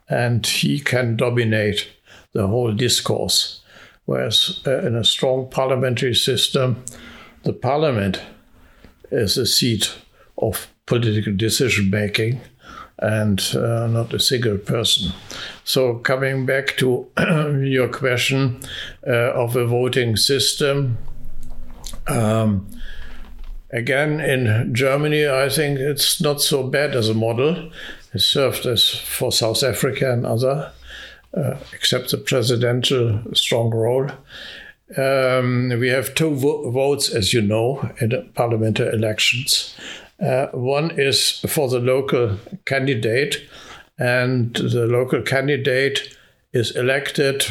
and he can dominate the whole discourse. Whereas uh, in a strong parliamentary system, the parliament is a seat of political decision making and uh, not a single person. So, coming back to your question uh, of a voting system, um, again, in Germany, I think it's not so bad as a model. It served as for South Africa and other, uh, except the presidential strong role. Um, we have two vo- votes, as you know, in parliamentary elections. Uh, one is for the local candidate, and the local candidate is elected.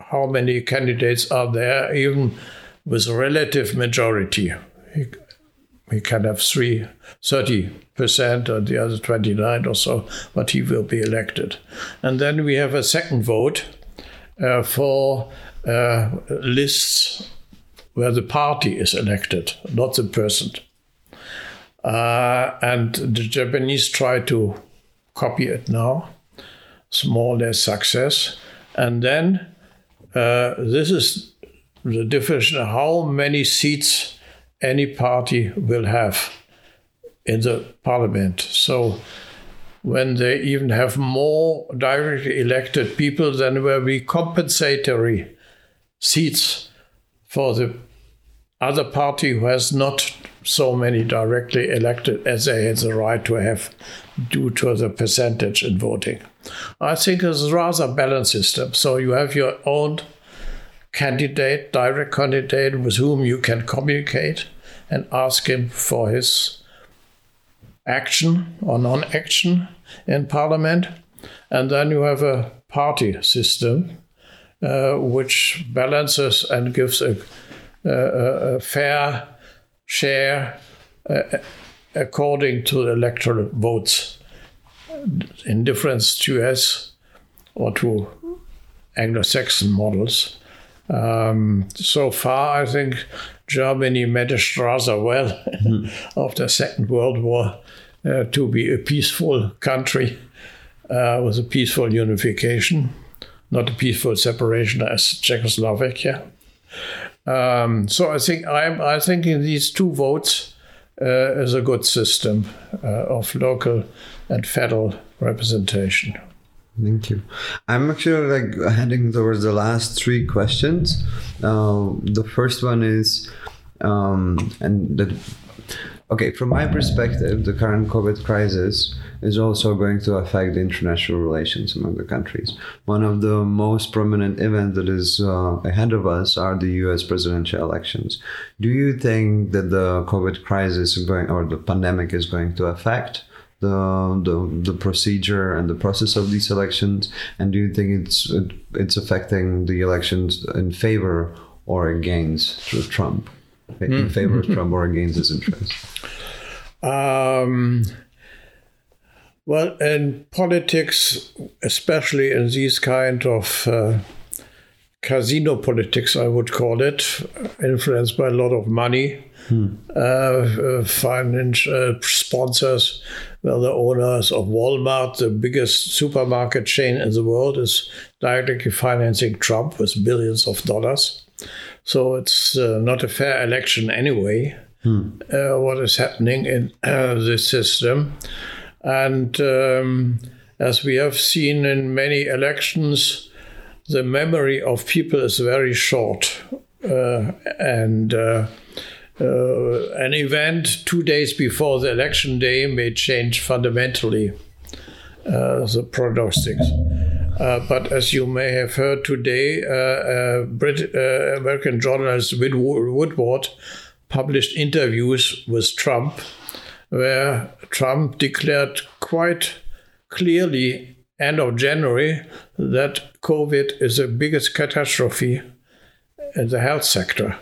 How many candidates are there, even with relative majority? He, he can have three, 30% or the other 29 or so, but he will be elected. And then we have a second vote uh, for uh, lists where the party is elected, not the person. Uh, and the Japanese try to copy it now, small less success. And then uh, this is the definition how many seats any party will have in the parliament. So when they even have more directly elected people, then will be compensatory seats for the other party who has not so many directly elected as they had the right to have due to the percentage in voting. I think it's a rather balanced system. So you have your own candidate, direct candidate with whom you can communicate and ask him for his action or non action in parliament. And then you have a party system uh, which balances and gives a, a, a fair share uh, according to the electoral votes in difference to US or to Anglo-Saxon models. Um, so far, I think Germany managed rather well after Second World War uh, to be a peaceful country uh, with a peaceful unification, not a peaceful separation as Czechoslovakia. Um, so I think I'm I think in these two votes uh, is a good system uh, of local and federal representation. Thank you. I'm actually like heading towards the last three questions. Uh, the first one is, um, and the okay, from my perspective, the current COVID crisis is also going to affect international relations among the countries. One of the most prominent events that is uh, ahead of us are the US presidential elections. Do you think that the COVID crisis is going, or the pandemic is going to affect? The, the the procedure and the process of these elections and do you think it's it, it's affecting the elections in favor or against Trump in mm. favor of Trump or against his interests um, well, in politics, especially in these kind of uh, casino politics, I would call it, influenced by a lot of money, hmm. uh, uh, financial sponsors. Well, the owners of Walmart, the biggest supermarket chain in the world, is directly financing Trump with billions of dollars. So it's uh, not a fair election anyway hmm. uh, what is happening in uh, the system. And um, as we have seen in many elections, the memory of people is very short. Uh, and uh, uh, an event two days before the election day may change fundamentally uh, the prognostics. Uh, but as you may have heard today, uh, Brit- American journalist Woodward published interviews with Trump, where Trump declared quite clearly end of January that COVID is the biggest catastrophe in the health sector.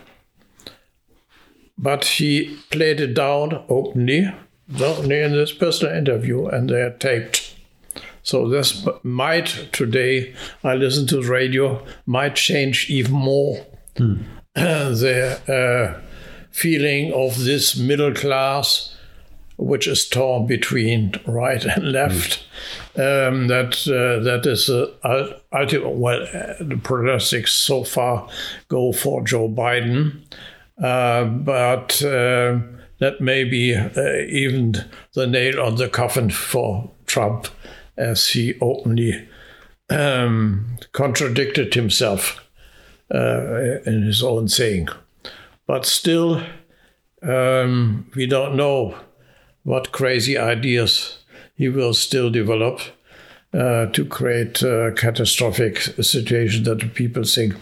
But he played it down openly, openly in this personal interview, and they are taped. So this might today, I listen to the radio, might change even more mm. the uh, feeling of this middle class, which is torn between right and left. Mm. Um, that uh, that is uh, ultimate. Well, uh, the pronostics so far go for Joe Biden, uh, but uh, that may be uh, even the nail on the coffin for Trump, as he openly um, contradicted himself in his own saying. But still, um, we don't know what crazy ideas he will still develop uh, to create a catastrophic situation that the people think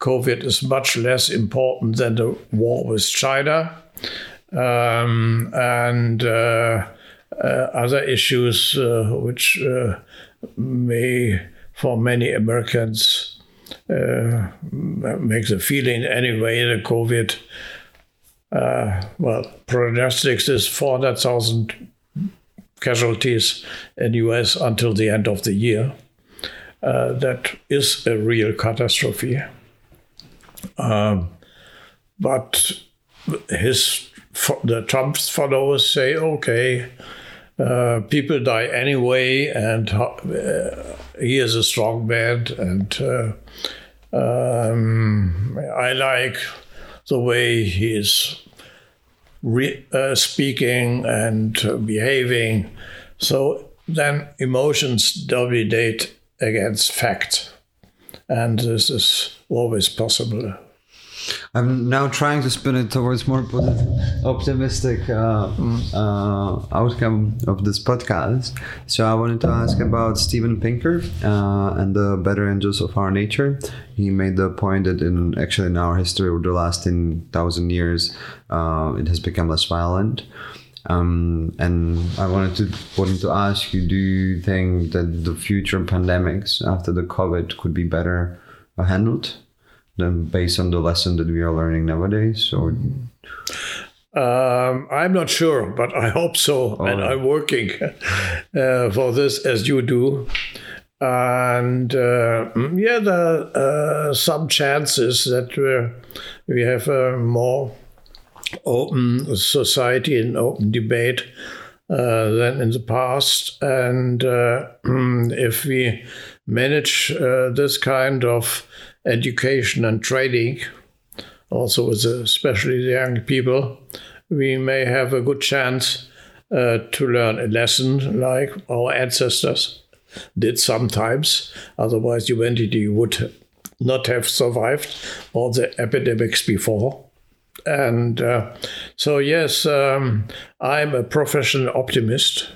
COVID is much less important than the war with China um, and uh, uh, other issues uh, which uh, may, for many Americans, uh, makes a feeling anyway that COVID, uh, well, prognostics is 400,000 casualties in the US until the end of the year. Uh, that is a real catastrophe. Um, but his the Trump's followers say, okay, uh, people die anyway, and uh, he is a strong man, and uh, um, I like the way he is re- uh, speaking and behaving. So then emotions dominate against fact, and this is always possible. I'm now trying to spin it towards more positive, optimistic uh, uh, outcome of this podcast. So I wanted to ask about Steven Pinker uh, and the better angels of our nature. He made the point that in actually in our history, over the last ten thousand years, uh, it has become less violent. Um, and I wanted to wanted to ask you: Do you think that the future pandemics after the COVID could be better handled? Them based on the lesson that we are learning nowadays or um, I'm not sure, but I hope so, and I'm working uh, for this as you do. And uh, yeah, there are uh, some chances that uh, we have a more open society and open debate uh, than in the past. And uh, if we manage this kind of education and training, also with especially the young people, we may have a good chance uh, to learn a lesson like our ancestors did sometimes. Otherwise, humanity would not have survived all the epidemics before. And uh, so, yes, um, I'm a professional optimist.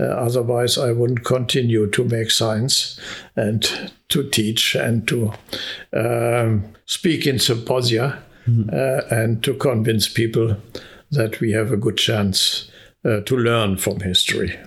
Uh, otherwise, I wouldn't continue to make science and to teach and to um, speak in symposia mm-hmm. uh, and to convince people that we have a good chance uh, to learn from history.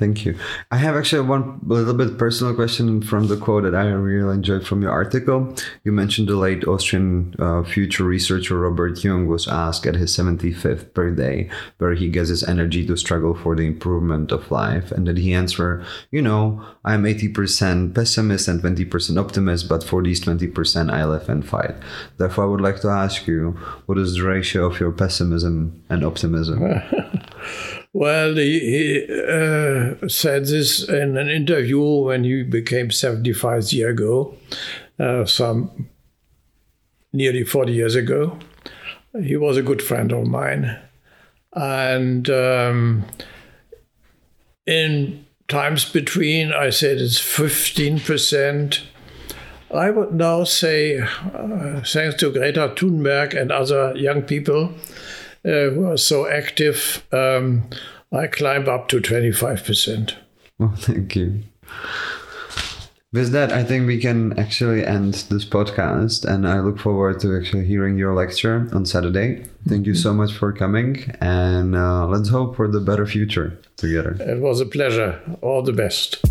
Thank you. I have actually one little bit personal question from the quote that I really enjoyed from your article. You mentioned the late Austrian uh, future researcher Robert Jungk was asked at his 75th birthday where he gets his energy to struggle for the improvement of life. And that he answered, You know, I'm 80% pessimist and 20% optimist, but for these 20%, I live and fight. Therefore, I would like to ask you, what is the ratio of your pessimism and optimism? Well, he, he uh, said this in an interview when he became 75 years ago, uh, some nearly 40 years ago. He was a good friend of mine. And um, in times between, I said it's 15%. I would now say, uh, thanks to Greta Thunberg and other young people uh, who are so active, um, I climb up to 25%. Well, thank you. With that, I think we can actually end this podcast, and I look forward to actually hearing your lecture on Saturday. Thank you so much for coming, and uh, let's hope for the better future together. It was a pleasure. All the best.